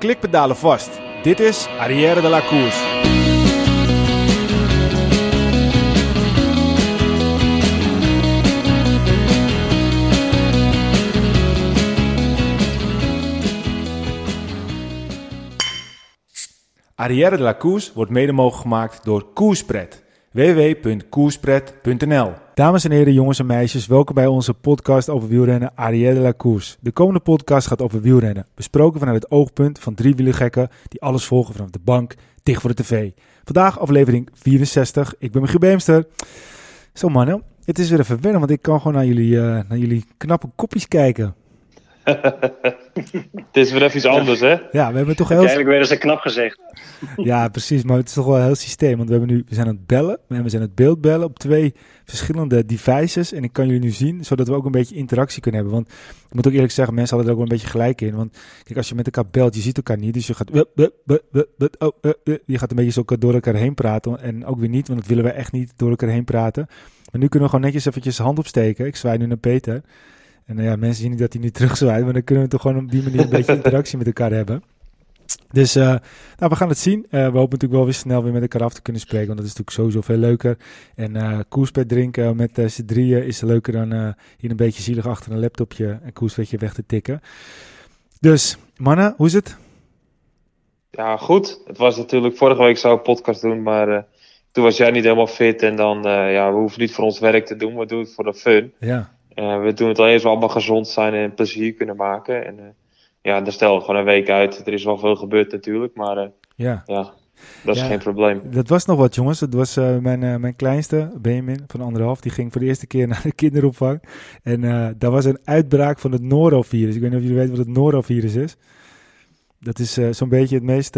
klikpedalen vast. Dit is Arrière de la Course. Arrière de la Course wordt mede mogelijk gemaakt door Koerspret. www.koerspret.nl Dames en heren, jongens en meisjes, welkom bij onze podcast over wielrennen Arrière de. De komende podcast gaat over wielrennen, besproken vanuit het oogpunt van drie wielergekken die alles volgen vanaf de bank, dicht voor de tv. Vandaag aflevering 64, ik ben Michiel Beemster. Zo mannen, het is weer even wennen, want ik kan gewoon naar jullie, uh, naar jullie knappe kopjes kijken. Het is weer even iets anders, hè? Ja, we hebben toch heel... Eigenlijk weer eens een knap gezegd. ja, precies. Maar het is toch wel een heel systeem. Want we, hebben nu, we zijn aan het bellen. En we zijn het beeld bellen op twee verschillende devices. En ik kan jullie nu zien, zodat we ook een beetje interactie kunnen hebben. Want ik moet ook eerlijk zeggen, mensen hadden er ook wel een beetje gelijk in. Want kijk, als je met elkaar belt, je ziet elkaar niet. Dus je gaat, oh, je gaat een beetje zo door elkaar heen praten. En ook weer niet, want dat willen we echt niet door elkaar heen praten. Maar nu kunnen we gewoon netjes eventjes hand opsteken. Ik zwaai nu naar Peter. En uh, ja, mensen zien niet dat hij nu terugzwaait, maar dan kunnen we toch gewoon op die manier een beetje interactie met elkaar hebben. Dus uh, nou, we gaan het zien. Uh, we hopen natuurlijk wel weer snel weer met elkaar af te kunnen spreken, want dat is natuurlijk sowieso veel leuker. En uh, koerspet drinken met uh, z'n drieën is leuker dan hier een beetje zielig achter een laptopje en koerspetje weg te tikken. Dus, mannen, hoe is het? Ja, goed. Het was natuurlijk, vorige week zou ik een podcast doen, maar toen was jij niet helemaal fit. En dan, ja, we hoeven niet voor ons werk te doen, we doen het voor de fun. Ja. Uh, we doen het alleen als we allemaal gezond zijn en plezier kunnen maken. En uh, ja, dan stel gewoon een week uit. Er is wel veel gebeurd natuurlijk, maar uh, ja. ja, dat is geen probleem. Dat was nog wat jongens. Dat was mijn, mijn kleinste, Benjamin, van anderhalf. Die ging voor de eerste keer naar de kinderopvang. En daar was een uitbraak van het norovirus. Ik weet niet of jullie weten wat het norovirus is. Dat is zo'n beetje het meest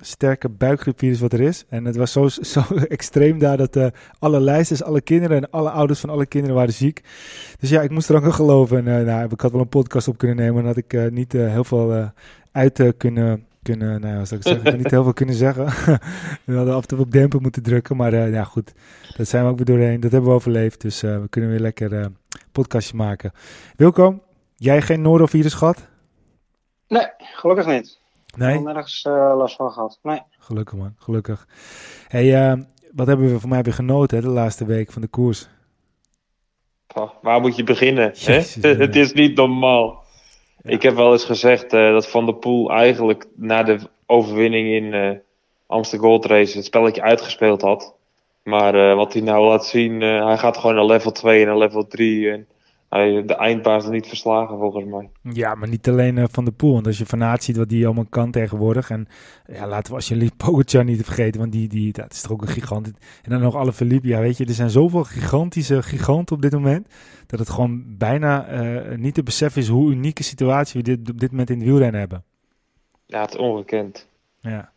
sterke buikgriepvirus wat er is. En het was zo, zo extreem daar dat uh, alle lijsters, alle kinderen en alle ouders van alle kinderen waren ziek. Dus ja, ik moest er ook aan geloven. En uh, nou, ik had wel een podcast op kunnen nemen, dan had ik uh, niet heel veel uit kunnen, kunnen, nou ja, ik zeggen, niet heel veel kunnen zeggen. we hadden af en toe op dempen moeten drukken, maar ja goed, dat zijn we ook weer doorheen. Dat hebben we overleefd, dus we kunnen weer lekker een podcastje maken. Wilco, jij geen norovirus gehad? Nee, gelukkig niet. Nee? Ik heb nergens uh, last van gehad. Nee. Gelukkig man, gelukkig. hey, uh, wat hebben we voor mij weer genoten hè, de laatste week van de koers? Oh, waar moet je beginnen? Jezus, hè? het is niet normaal. Ja. Ik heb wel eens gezegd uh, dat Van der Poel eigenlijk na de overwinning in uh, Amsterdam Gold Race het spelletje uitgespeeld had. Maar wat hij nou laat zien, hij gaat gewoon naar level 2 en naar level 3. En hij de eindbaas er niet verslagen volgens mij. Ja, maar niet alleen uh, Van de Poel. Want als je Van Aert ziet wat die allemaal kan tegenwoordig. En ja, laten we als je Pogacar niet vergeten. Want die, die, dat is toch ook een gigant. En dan nog alle Philippe. Ja, weet je, er zijn zoveel gigantische giganten op dit moment. Dat het gewoon bijna uh, niet te beseffen is hoe unieke situatie we dit, op dit moment in het wielrennen hebben. Ja, het is ongekend. Ja.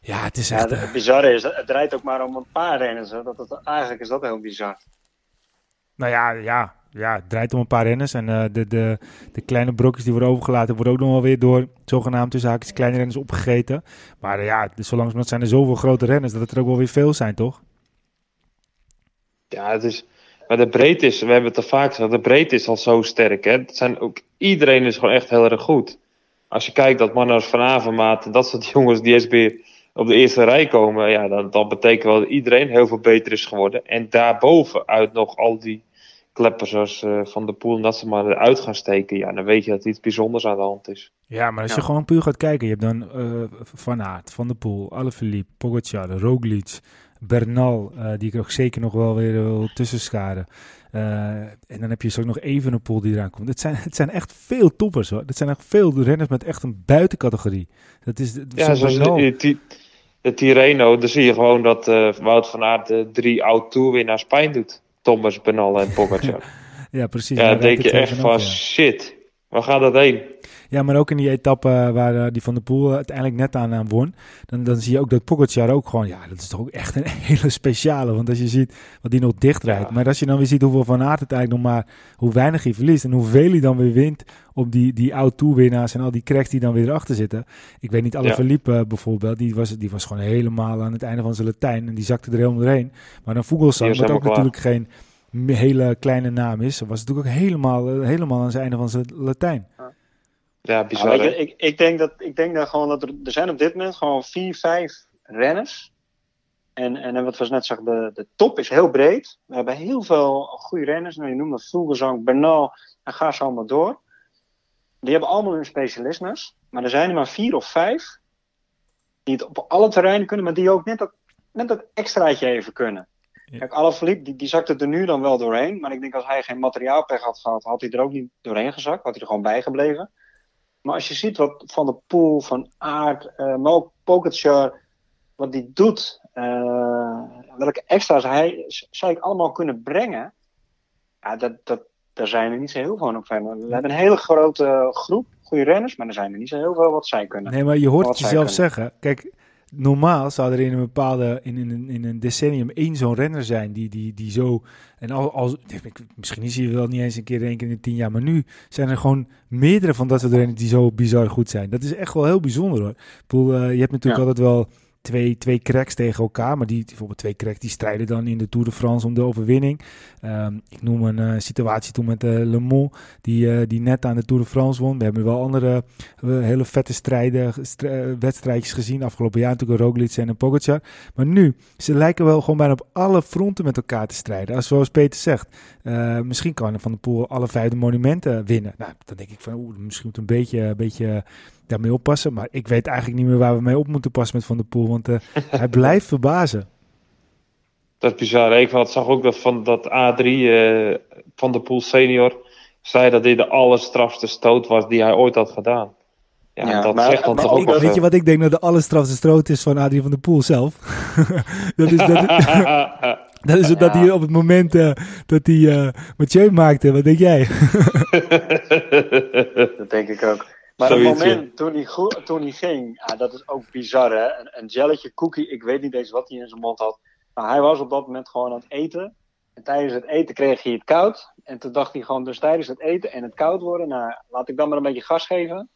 Ja, het is echt... Ja, het bizarre is, het draait ook maar om een paar renners. Dat, dat, eigenlijk is dat heel bizar. Nou ja, ja, ja, het draait om een paar renners. En uh, de, de, de kleine brokjes die worden overgelaten, worden ook nog wel weer door zogenaamd tussen kleine renners opgegeten. Maar uh, ja, dus zolang zijn er zoveel grote renners dat het er ook wel weer veel zijn, toch? Ja, het is. Maar de breedte is, we hebben het er vaak gezegd, de breedte is al zo sterk. Hè? Het zijn ook, iedereen is gewoon echt heel erg goed. Als je kijkt dat mannen als Van Avermaat dat soort jongens die eens weer op de eerste rij komen, ja, dan, dan betekent wel dat iedereen heel veel beter is geworden. En daarbovenuit nog al die kleppers zoals uh, Van de Poel, dat ze maar eruit gaan steken, ja, dan weet je dat iets bijzonders aan de hand is. Ja, maar als je gewoon puur gaat kijken, je hebt dan uh, Van Aert, Van de Poel, Alaphilippe, Pogacar, Roglic, Bernal, uh, die ik ook zeker nog wel weer wil tussen scharen. en dan heb je zo nog even een pool die eraan komt. Het zijn, het zijn echt veel toppers hoor. Het zijn echt veel renners met echt een buitencategorie. Dat is, ja, zoals de, de, de Tirreno, dan zie je gewoon dat Wout van Aert de drie oud-tourwinnaars pijn doet. Thomas, Benal en Pogacar. ja, precies. Ja, dan denk je echt van, shit, waar gaat dat heen? Ja, maar ook in die etappe waar uh, die Van der Poel uiteindelijk net aan, aan won, dan, dan zie je ook dat Pogacar ook gewoon, ja, dat is toch ook echt een hele speciale. Want als je ziet wat die nog dicht rijdt, ja. maar als je dan weer ziet hoeveel Van Aert uiteindelijk nog maar, hoe weinig hij verliest en hoeveel hij dan weer wint op die, die oud-toerwinnaars en al die cracks die dan weer erachter zitten. Ik weet niet, alle ja. Verliep bijvoorbeeld, die was, die was gewoon helemaal aan het einde van zijn Latijn en die zakte er helemaal doorheen. Maar dan Vogelsang, wat ook klaar. natuurlijk geen hele kleine naam is, was natuurlijk ook helemaal, helemaal aan het einde van zijn Latijn. Ja, bizar. Nou, hè? je, ik, ik, denk dat, ik denk dat gewoon dat er, er zijn op dit moment gewoon vier, vijf renners. En, en wat we net zeggen, de, de top is heel breed. We hebben heel veel goede renners. Nou, je noemde Vogelsang, Bernal en ga zo allemaal door. Die hebben allemaal hun specialismes. Maar er zijn er maar vier of vijf die het op alle terreinen kunnen, maar die ook net dat, net dat extraatje even kunnen. Ja. Kijk, Alaphilippe, die, die zakte er nu dan wel doorheen. Maar ik denk als hij geen materiaalpech had gehad, had hij er ook niet doorheen gezakt. Had hij er gewoon bij gebleven. Maar als je ziet wat Van de Poel, Van Aert, eh maar ook Pogacar, wat die doet, eh, welke extra's hij zou ik allemaal kunnen brengen, ja, dat, dat, daar zijn er niet zo heel veel op verder. We hebben een hele grote groep goede renners, maar er zijn er niet zo heel veel wat zij kunnen. Nee, maar je hoort het jezelf kunnen. zeggen. Kijk, normaal zou er in een bepaalde, in, in, een- in een decennium één zo'n renner zijn die, die, die zo, en al, als, misschien is hij wel niet eens een keer één keer in de tien jaar, maar nu zijn er gewoon meerdere van dat soort renners die zo bizar goed zijn. Dat is echt wel heel bijzonder hoor. Ik bedoel, eh, je hebt natuurlijk Ja. altijd wel twee, twee cracks tegen elkaar, maar die, bijvoorbeeld twee cracks die strijden dan in de Tour de France om de overwinning. Ehm, ik noem een eh, situatie toen met eh, Le Mans, die, eh, die net aan de Tour de France won. We hebben wel andere hele vette strijden, wedstrijdjes gezien. Afgelopen jaar natuurlijk Roglic en een Pogacar. Maar nu, ze lijken wel gewoon bijna op alle fronten met elkaar te strijden. Als zoals Peter zegt, misschien kan Van der Poel alle vijf de monumenten winnen. Nou, dan denk ik van, misschien moet een beetje, een beetje daarmee oppassen. Maar ik weet eigenlijk niet meer waar we mee op moeten passen met Van der Poel. Want eh, hij blijft verbazen. Dat is bizar. Ik zag ook dat van dat A3 eh, van de Poel senior zei dat dit de allerstrafste stoot was die hij ooit had gedaan. Ja, Ja, dat maar- zegt dan maar toch ook dat- wel Weet je wat ik denk dat de allerstrafste stroot is van Adrie van der Poel zelf? dat is dat, dat, is dat Ja. hij op het moment eh, dat hij eh Mathieu maakte. Wat denk jij? Dat denk ik ook. Maar Zoiets, het moment toen hij, toen hij ging, ja, dat is ook bizar hè. Een, een jelletje cookie, ik weet niet eens wat hij in zijn mond had. Maar hij was op dat moment gewoon aan het eten. En tijdens het eten kreeg hij het koud. En toen dacht hij gewoon, dus tijdens het eten en het koud worden, nou, laat ik dan maar een beetje gas geven.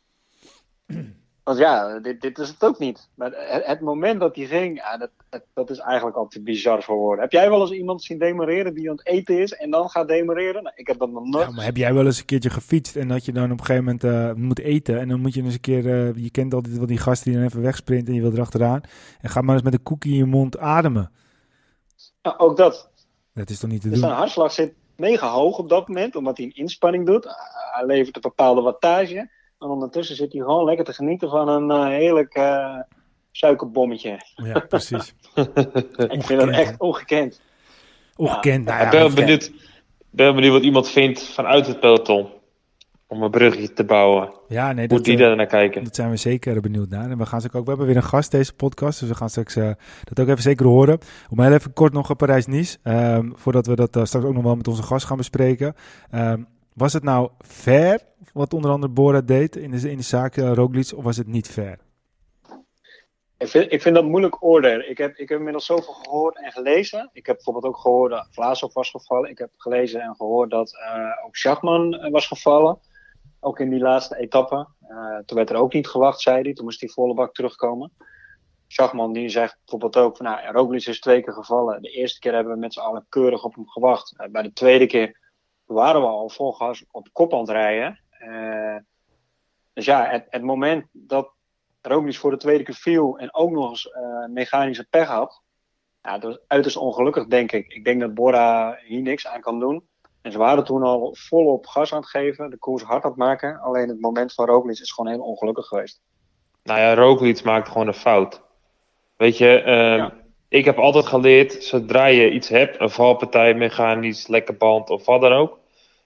Want ja, dit, dit is het ook niet. Maar het, het moment dat hij ging, ja, dat, dat, dat is eigenlijk al te bizar voor woorden. Heb jij wel eens iemand zien demoreren die aan het eten is en dan gaat demoreren? Nou, ik heb dat nog nooit Ja, maar heb jij wel eens een keertje gefietst en dat je dan op een gegeven moment eh, moet eten en dan moet je eens een keer, eh, je kent altijd wel die gasten die dan even wegsprint en je wil erachteraan en ga maar eens met een koekje in je mond ademen. Nou, ook dat. Dat is toch niet te Dus doen? zijn hartslag zit mega hoog op dat moment, omdat hij een inspanning doet. Hij levert een bepaalde wattage. En ondertussen zit hij gewoon lekker te genieten van een eh, heerlijk eh, suikerbommetje. Ja, precies. Ik vind dat echt ongekend. Ongekend. Nou ja, ik ben wel benieuwd, ben benieuwd wat iemand vindt vanuit het peloton. Om een bruggetje te bouwen. Ja, nee, Hoe dat, die eh, daar naar kijken. Dat zijn we zeker benieuwd naar. En we gaan ze ook, we hebben weer een gast deze podcast, dus we gaan straks dat ook even zeker horen. Om heel even kort nog op Parijs-Nice, ehm, voordat we dat straks ook nog wel met onze gast gaan bespreken. Ehm, was het nou fair wat onder andere Bora deed in de, in de zaak uh, Roglic, of was het niet fair? Ik vind, ik vind dat moeilijk oordelen. Ik heb, ik heb inmiddels zoveel gehoord en gelezen. Ik heb bijvoorbeeld ook gehoord dat Vlaasov was gevallen. Ik heb gelezen en gehoord dat uh, ook Schachman uh, was gevallen. Ook in die laatste etappe. Toen werd er ook niet gewacht, zei hij. Toen moest hij volle bak terugkomen. Schachman die zegt bijvoorbeeld ook van, nou, Roglic is twee keer gevallen. De eerste keer hebben we met z'n allen keurig op hem gewacht. Bij de tweede keer waren we al vol gas op kop rijden. Uh, dus ja, het, het moment dat Roglic voor de tweede keer viel en ook nog eens uh, mechanische pech had. Ja, dat was uiterst ongelukkig, denk ik. Ik denk dat Bora hier niks aan kan doen. En ze waren toen al volop gas aan het geven, de koers hard aan het maken. Alleen het moment van Roglic is gewoon heel ongelukkig geweest. Nou ja, Roglic maakt gewoon een fout. Weet je, uh, ja. ik heb altijd geleerd, zodra je iets hebt, een valpartij, mechanisch, lekke band of wat dan ook,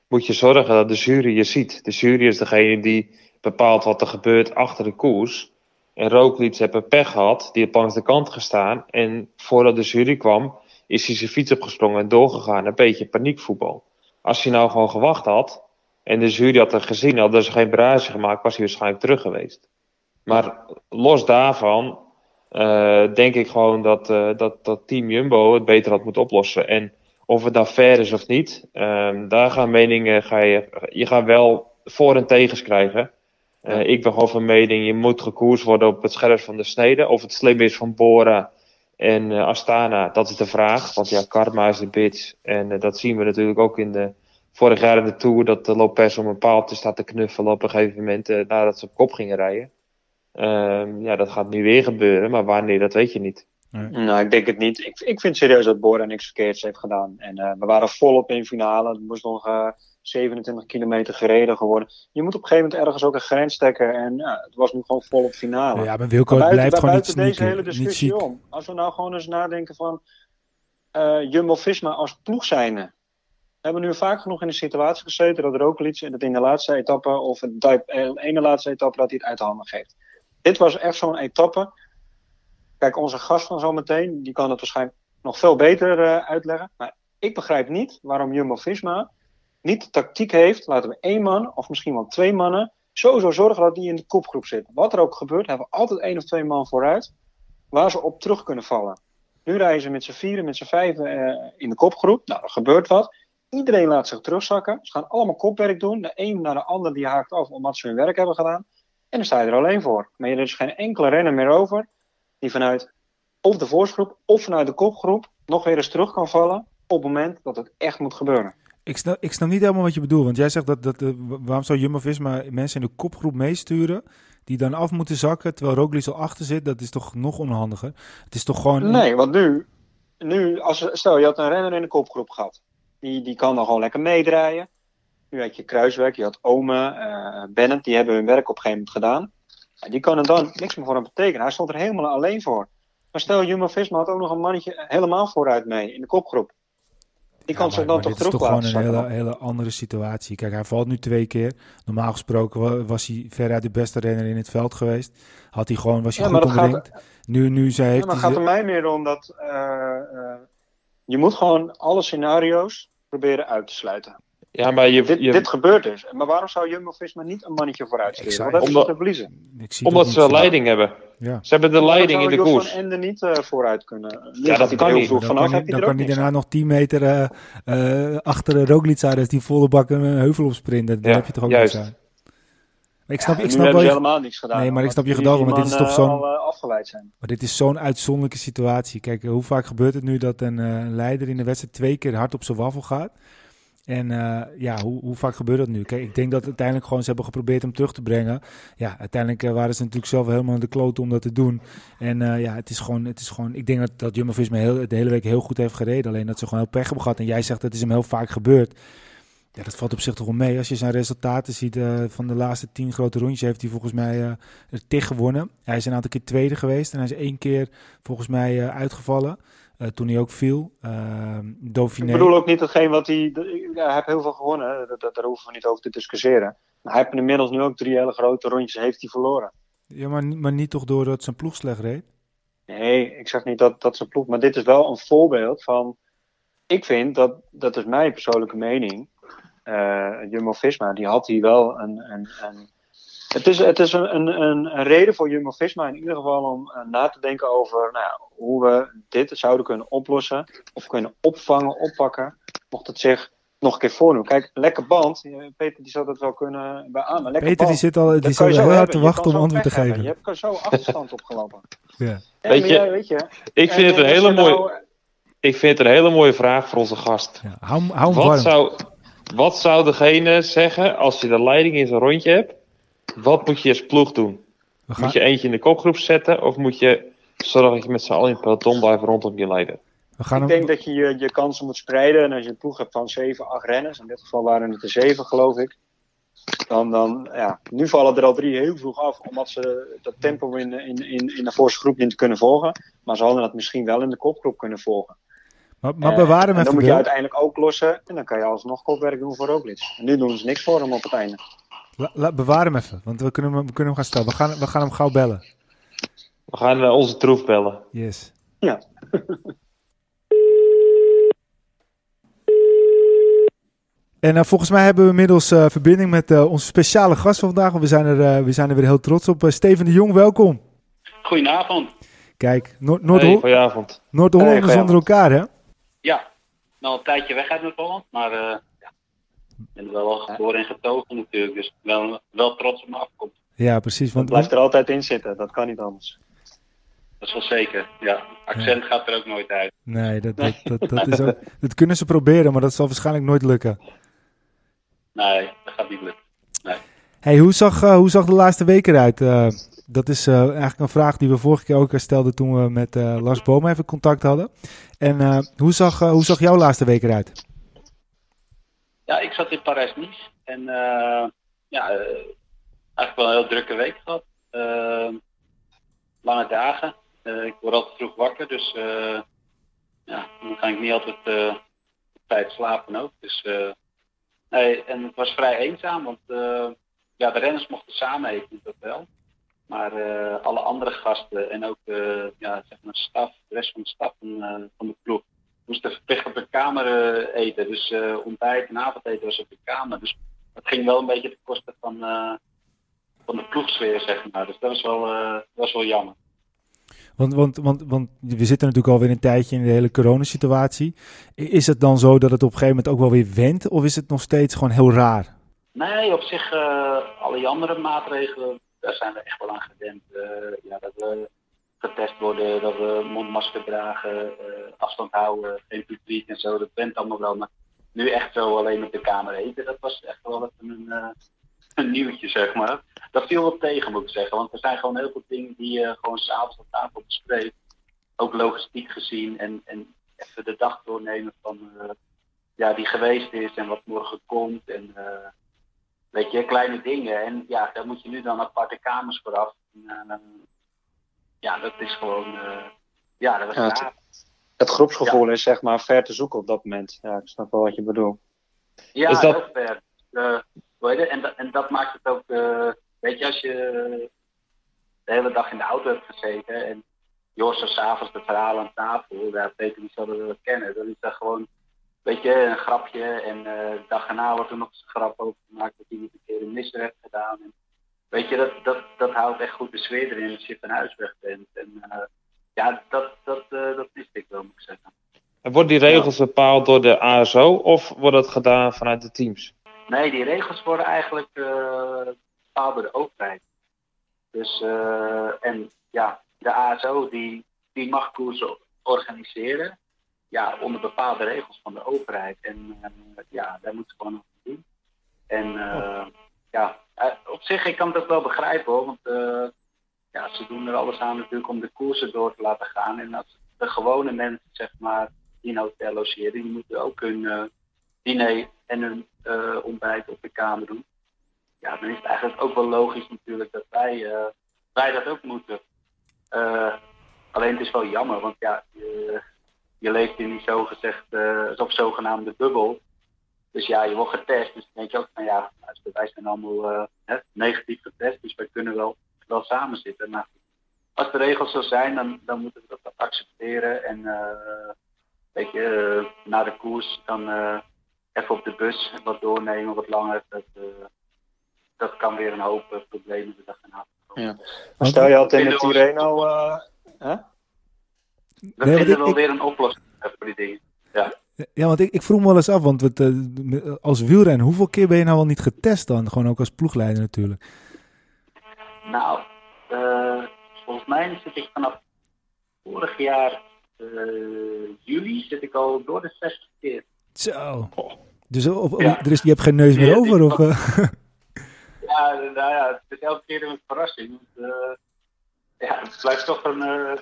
moet je zorgen dat de jury je ziet. De jury is degene die bepaalt wat er gebeurt achter de koers. En Roglic heeft een pech gehad, die heeft langs de kant gestaan. En voordat de jury kwam, is hij zijn fiets opgesprongen en doorgegaan. Een beetje paniekvoetbal. Als hij nou gewoon gewacht had en de jury had er gezien, hadden ze geen barrage gemaakt, was hij waarschijnlijk terug geweest. Maar los daarvan uh, denk ik gewoon dat, uh, dat, dat Team Jumbo het beter had moeten oplossen. En of het nou fair is of niet, um, daar gaan meningen, ga je, je gaat wel voor- en tegens krijgen. Uh, ik ben gewoon van mening, je moet gekoers worden op het scherp van de snede. Of het slim is van Bora en uh, Astana, dat is de vraag. Want ja, karma is de bitch. En uh, dat zien we natuurlijk ook in de vorig jaar in de Tour dat de Lopez om een paaltje staat te knuffelen op een gegeven moment eh, nadat ze op kop gingen rijden. Ehm, ja, dat gaat nu weer gebeuren, maar wanneer, dat weet je niet. Nou, ik denk het niet. Ik, ik vind serieus dat Bora niks verkeerds heeft gedaan. En uh, we waren volop in finale. Er moest nog uh, 27 kilometer gereden geworden. Je moet op een gegeven moment ergens ook een grens stekken. En ja, het was nu gewoon volop finale. Ja, maar Wilco het blijft gewoon niet deze hele discussie om. Als we nou gewoon eens nadenken van uh, Jumbo-Visma als ploeg zijnde. We hebben nu vaak genoeg in de situatie gezeten dat Roglic dat in de laatste etappe of de ene laatste etappe dat hij het uit de handen geeft. Dit was echt zo'n etappe Kijk, onze gast van zometeen, die kan het waarschijnlijk nog veel beter uh, uitleggen. Maar ik begrijp niet waarom Jumbo-Visma niet de tactiek heeft. Laten we één man, of misschien wel twee mannen, sowieso zorgen dat die in de kopgroep zit. Wat er ook gebeurt, hebben we altijd één of twee man vooruit. Waar ze op terug kunnen vallen. Nu rijden ze met z'n vieren, met z'n vijven uh, in de kopgroep. Nou, er gebeurt wat. Iedereen laat zich terugzakken. Ze gaan allemaal kopwerk doen. De een naar de ander die haakt af omdat ze hun werk hebben gedaan. En dan sta je er alleen voor. Maar er is geen enkele renner meer over die vanuit of de voorsgroep of vanuit de kopgroep nog weer eens terug kan vallen op het moment dat het echt moet gebeuren. Ik snap, ik snap niet helemaal wat je bedoelt, want jij zegt dat, dat uh, waarom zou Jumbo-Visma mensen in de kopgroep meesturen die dan af moeten zakken terwijl Roglic al achter zit, dat is toch nog onhandiger? Het is toch gewoon... Nee, want nu, nu als, stel je had een renner in de kopgroep gehad, die, die kan dan gewoon lekker meedraaien. Nu had je Kruiswerk, je had Ome, uh, Bennett, die hebben hun werk op een gegeven moment gedaan. Die kan er dan niks meer voor hem betekenen. Hij stond er helemaal alleen voor. Maar stel, Jumbo-Visma had ook nog een mannetje helemaal vooruit mee in de kopgroep. Die kan ja, dan toch terug Het is toch gewoon een hele, hele andere situatie. Kijk, hij valt nu twee keer. Normaal gesproken was hij veruit de beste renner in het veld geweest. Had hij gewoon, was hij ja, goed omringd. Gaat, nu, nu zei, ja, maar het gaat er mij meer om dat uh, uh, je moet gewoon alle scenario's proberen uit te sluiten. Ja, maar je, dit, je... dit gebeurt dus. Maar waarom zou Jumbo-Visma niet een mannetje vooruit sturen? Hebben ze te verliezen? Omdat ze leiding hebben. Ja. Ze hebben de leiding in de koers. En er niet uh, vooruit kunnen. Ja, dat kan niet. Dan vanaf, kan, dan kan hij daarna nog 10 meter uh, uh, achter Roglic zijn. Dus die volle bak een heuvel op sprinten. Dan ja, heb je toch ook juist. niks aan. Maar ik snap, ja, ik snap wel je... helemaal niks gedaan. Nee, maar ik snap je gedachte. Maar dit is toch zo'n. afgeleid zijn. Maar dit is zo'n uitzonderlijke situatie. Kijk, hoe vaak gebeurt het nu dat een uh, leider in de wedstrijd twee keer hard op zijn waffel gaat? En uh, ja, hoe, hoe, vaak gebeurt dat nu? Kijk, ik denk dat uiteindelijk gewoon ze hebben geprobeerd hem terug te brengen. Ja, uiteindelijk uh, waren ze natuurlijk zelf helemaal in de kloot om dat te doen. En uh, ja, het is gewoon, het is gewoon. Ik denk dat, dat Jumbo-Visma heel, de hele week heel goed heeft gereden. Alleen dat ze gewoon heel pech hebben gehad. En jij zegt dat is hem heel vaak gebeurd. Ja, dat valt op zich toch wel mee. Als je zijn resultaten ziet van de laatste tien grote rondjes, heeft hij volgens mij er tig gewonnen. Hij is een aantal keer tweede geweest en hij is één keer volgens mij uitgevallen. Uh, toen hij ook viel. Uh, Dauphiné. Ik bedoel ook niet hetgeen wat hij. Ja, hij heeft heel veel gewonnen. Dat, dat, daar hoeven we niet over te discussiëren. Maar hij heeft inmiddels nu ook drie hele grote rondjes heeft hij verloren. Ja, maar, maar niet toch doordat zijn ploeg slecht reed? Nee, ik zeg niet dat, dat zijn ploeg. Maar dit is wel een voorbeeld van. Ik vind dat, dat is mijn persoonlijke mening. Uh, Jumbo Visma, die had hier wel een, een, een het is, het is een, een, een reden voor Jumbo-Visma in ieder geval om uh, na te denken over nou ja, hoe we dit zouden kunnen oplossen. Of kunnen opvangen, oppakken. Mocht het zich nog een keer voordoen. Kijk, lekker band. Peter die zou dat wel kunnen beamen. Lekker Peter band, die zit al, die zit heel hard te wachten om antwoord te geven. Hebben. Je hebt zo achterstand opgelopen. ja. Ja, weet, je, jij, weet je, ik vind het een hele mooie... Nou, ik vind het een hele mooie vraag voor onze gast. Ja, hou, hou wat, warm. zou, wat zou degene zeggen als je de leiding in zijn rondje hebt? Wat moet je als ploeg doen? Gaan... Moet je eentje in de kopgroep zetten of moet je zorgen dat je met z'n allen in het peloton blijft rondom je leider? We gaan ik hem... denk dat je, je je kansen moet spreiden. En als je een ploeg hebt van 7, 8 renners, in dit geval waren het er 7 geloof ik. Dan, dan, ja, nu vallen er al drie heel vroeg af, omdat ze dat tempo in, in, in, in de voorste groep niet kunnen volgen. Maar ze hadden dat misschien wel in de kopgroep kunnen volgen. Maar, maar bewaar hem en dan moet je uiteindelijk ook lossen en dan kan je alsnog kopwerk doen voor Roglic. En nu doen ze niks voor hem op het einde. La, la, bewaar hem even, want we kunnen, hem, we kunnen hem gaan stellen. We gaan, we gaan hem gauw bellen. We gaan uh, onze troef bellen. Yes. Ja. En uh, volgens mij hebben we inmiddels uh, verbinding met onze speciale gast van vandaag. Want we zijn er, we zijn er weer heel trots op. Steven de Jong, welkom. Goedenavond. Kijk, Noord-Holland hey, goedenavond. Noord hey, zonder elkaar, hè? Ja, nou een tijdje weg uit Noord-Holland, maar ik ben wel al geboren en getogen natuurlijk, dus wel, wel trots op mijn afkomst. Ja, precies. Want, dat blijft er altijd in zitten, dat kan niet anders. Dat is wel zeker, ja. Accent ja. gaat er ook nooit uit. Nee, dat, dat, dat, dat, is ook, dat kunnen ze proberen, maar dat zal waarschijnlijk nooit lukken. Nee, dat gaat niet lukken. Hey, hoe, zag, uh, hoe zag de laatste week eruit? Uh, dat is uh, eigenlijk een vraag die we vorige keer ook stelden toen we met Lars Boom even contact hadden. En hoe, zag, hoe zag jouw laatste week eruit? Ja, ik zat in Parijs-Nice en ja, eigenlijk wel een heel drukke week gehad. lange dagen. ik word altijd vroeg wakker, dus ja, dan kan ik niet altijd tijd slapen ook. Dus Nee, en het was vrij eenzaam, want ja, de renners mochten samen eten het hotel. Maar alle andere gasten en ook uh, ja, zeg maar staf, de rest van de staf van, van de ploeg moesten verplicht op de kamer eten. Dus ontbijt en avondeten was op de kamer. Dus het ging wel een beetje ten koste van, van de ploegsfeer, zeg maar. Dus dat was wel, was wel jammer. Want, want, want, want we zitten natuurlijk alweer een tijdje in de hele coronasituatie. Is het dan zo dat het op een gegeven moment ook wel weer wendt? Of is het nog steeds gewoon heel raar? Nee, op zich, uh, alle andere maatregelen, daar zijn we echt wel aan gewend. Uh, ja, dat we getest worden, dat we mondmasker dragen, uh, afstand houden, geen publiek en zo. Dat went allemaal wel. Maar nu echt zo alleen op de kamer eten, dat was echt wel een, een nieuwtje, zeg maar. Dat viel wel tegen, moet ik zeggen. Want er zijn gewoon heel veel dingen die je gewoon s'avonds op tafel bespreekt. Ook logistiek gezien en, en even de dag doornemen van uh, ja, die geweest is en wat morgen komt. En weet je, kleine dingen. En ja, daar moet je nu dan aparte kamers vooraf. En, ja, dat is gewoon. ja, dat was ja, het, het groepsgevoel ja. is zeg maar ver te zoeken op dat moment. Ja, ik snap wel wat je bedoelt. Ja, is dat... heel ver. En, dat, en dat maakt het ook, uh, weet je, als je de hele dag in de auto hebt gezeten en hoort zo s'avonds de verhalen aan tafel, ja, Peter die zullen we kennen, dan is dat gewoon, weet je, een grapje en uh, de dag erna wordt er nog eens een grap over gemaakt dat iemand een keer een misser heeft gedaan. En, weet je, dat, dat, dat houdt echt goed de sfeer erin als je van huis weg bent. En uh, ja, dat, dat, uh, dat wist ik wel, moet ik zeggen. En worden die regels bepaald door de ASO of wordt dat gedaan vanuit de teams? Nee, die regels worden eigenlijk uh, bepaald door de overheid. Dus, uh, en ja, de ASO die, die mag koersen organiseren. Ja, onder bepaalde regels van de overheid. En uh, ja, daar moeten ze gewoon over doen. En uh, ja, op zich, ik kan ook wel begrijpen hoor. Want ja, ze doen er alles aan natuurlijk om de koersen door te laten gaan. En als de gewone mensen, zeg maar, die in hotel logeren, die moeten ook hun diner en hun ontbijt op de kamer doen. Ja, dan is het eigenlijk ook wel logisch natuurlijk dat wij, wij dat ook moeten. Alleen het is wel jammer, want ja, je, leeft in die zogezegd, op zogenaamde bubbel. Dus ja, je wordt getest, dus dan denk je ook van ja, wij zijn allemaal hè, negatief getest, dus wij kunnen wel, wel samen zitten. Maar als de regels zo zijn, dan, dan moeten we dat accepteren. En weet je, na de koers dan even op de bus wat doornemen, wat langer. Dat, uh, dat kan weer een hoop uh, problemen de dag erna. Ja. Maar stel je altijd in de Tirreno... Uh, hè? We nee, vinden wel ik, weer een oplossing voor die dingen. Ja. Ja, want ik, ik vroeg me wel eens af, want het, uh, als wielren, hoeveel keer ben je nou al niet getest dan? Gewoon ook als ploegleider natuurlijk. Nou, uh, volgens mij zit ik vanaf vorig jaar uh, juli zit ik al door de 60 keer. Zo. Dus of, ja. er is, je hebt geen neus meer over? Of, ja, nou ja, het is elke keer een verrassing. Ja, het blijft toch een.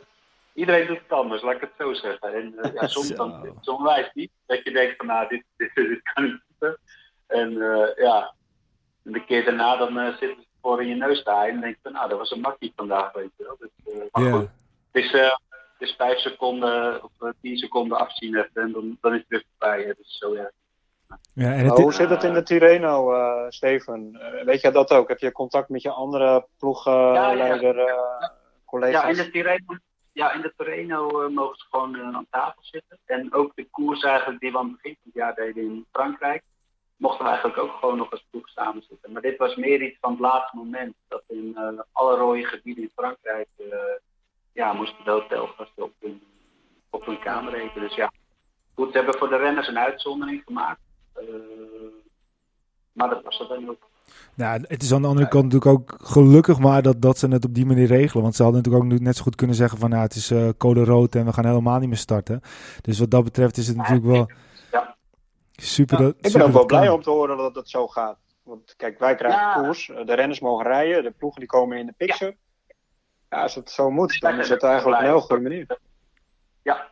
Uh, iedereen doet het anders, laat ik het zo zeggen. En ja, soms, dan, soms wijst niet. Dat je denkt van nou, dit, dit, dit kan niet. En ja, de keer daarna dan zit het voor in je neus staan en denk je van nou, dat was een makkie vandaag, weet je wel. Dus, maar yeah. goed, het is dus vijf seconden of tien seconden afzien hebt en dan, dan is het weer voorbij. Het is zo erg. Ja, en het... Hoe zit het in de Tirreno, uh, Steven? Uh, weet jij dat ook? Heb je contact met je andere ploegleider, ja, ja. Uh, collega's? Ja, in de Tirreno, ja, in de Tirreno mogen ze gewoon aan tafel zitten. En ook de koers eigenlijk die we aan het begin van het jaar deden in Frankrijk, mochten we eigenlijk ook gewoon nog als ploeg samen zitten. Maar dit was meer iets van het laatste moment. Dat in alle rode gebieden in Frankrijk ja, moesten de hotelgasten op hun, op hun kamer eten. Dus ja, goed, ze hebben voor de renners een uitzondering gemaakt. Uh, maar dat was dat dan ook. Nou, het is aan de andere kant natuurlijk ook gelukkig maar dat, dat ze het op die manier regelen. Want ze hadden natuurlijk ook net zo goed kunnen zeggen van nou, het is uh, code rood en we gaan helemaal niet meer starten. Dus wat dat betreft is het natuurlijk wel... Ja. Super. dat, ik ben super ook wel blij kan. om te horen dat het zo gaat. Want kijk, wij krijgen Ja. koers, eh, de renners mogen rijden, de ploegen die komen in de picture. Ja, als het zo moet, dan is het eigenlijk een heel goede manier. Ja,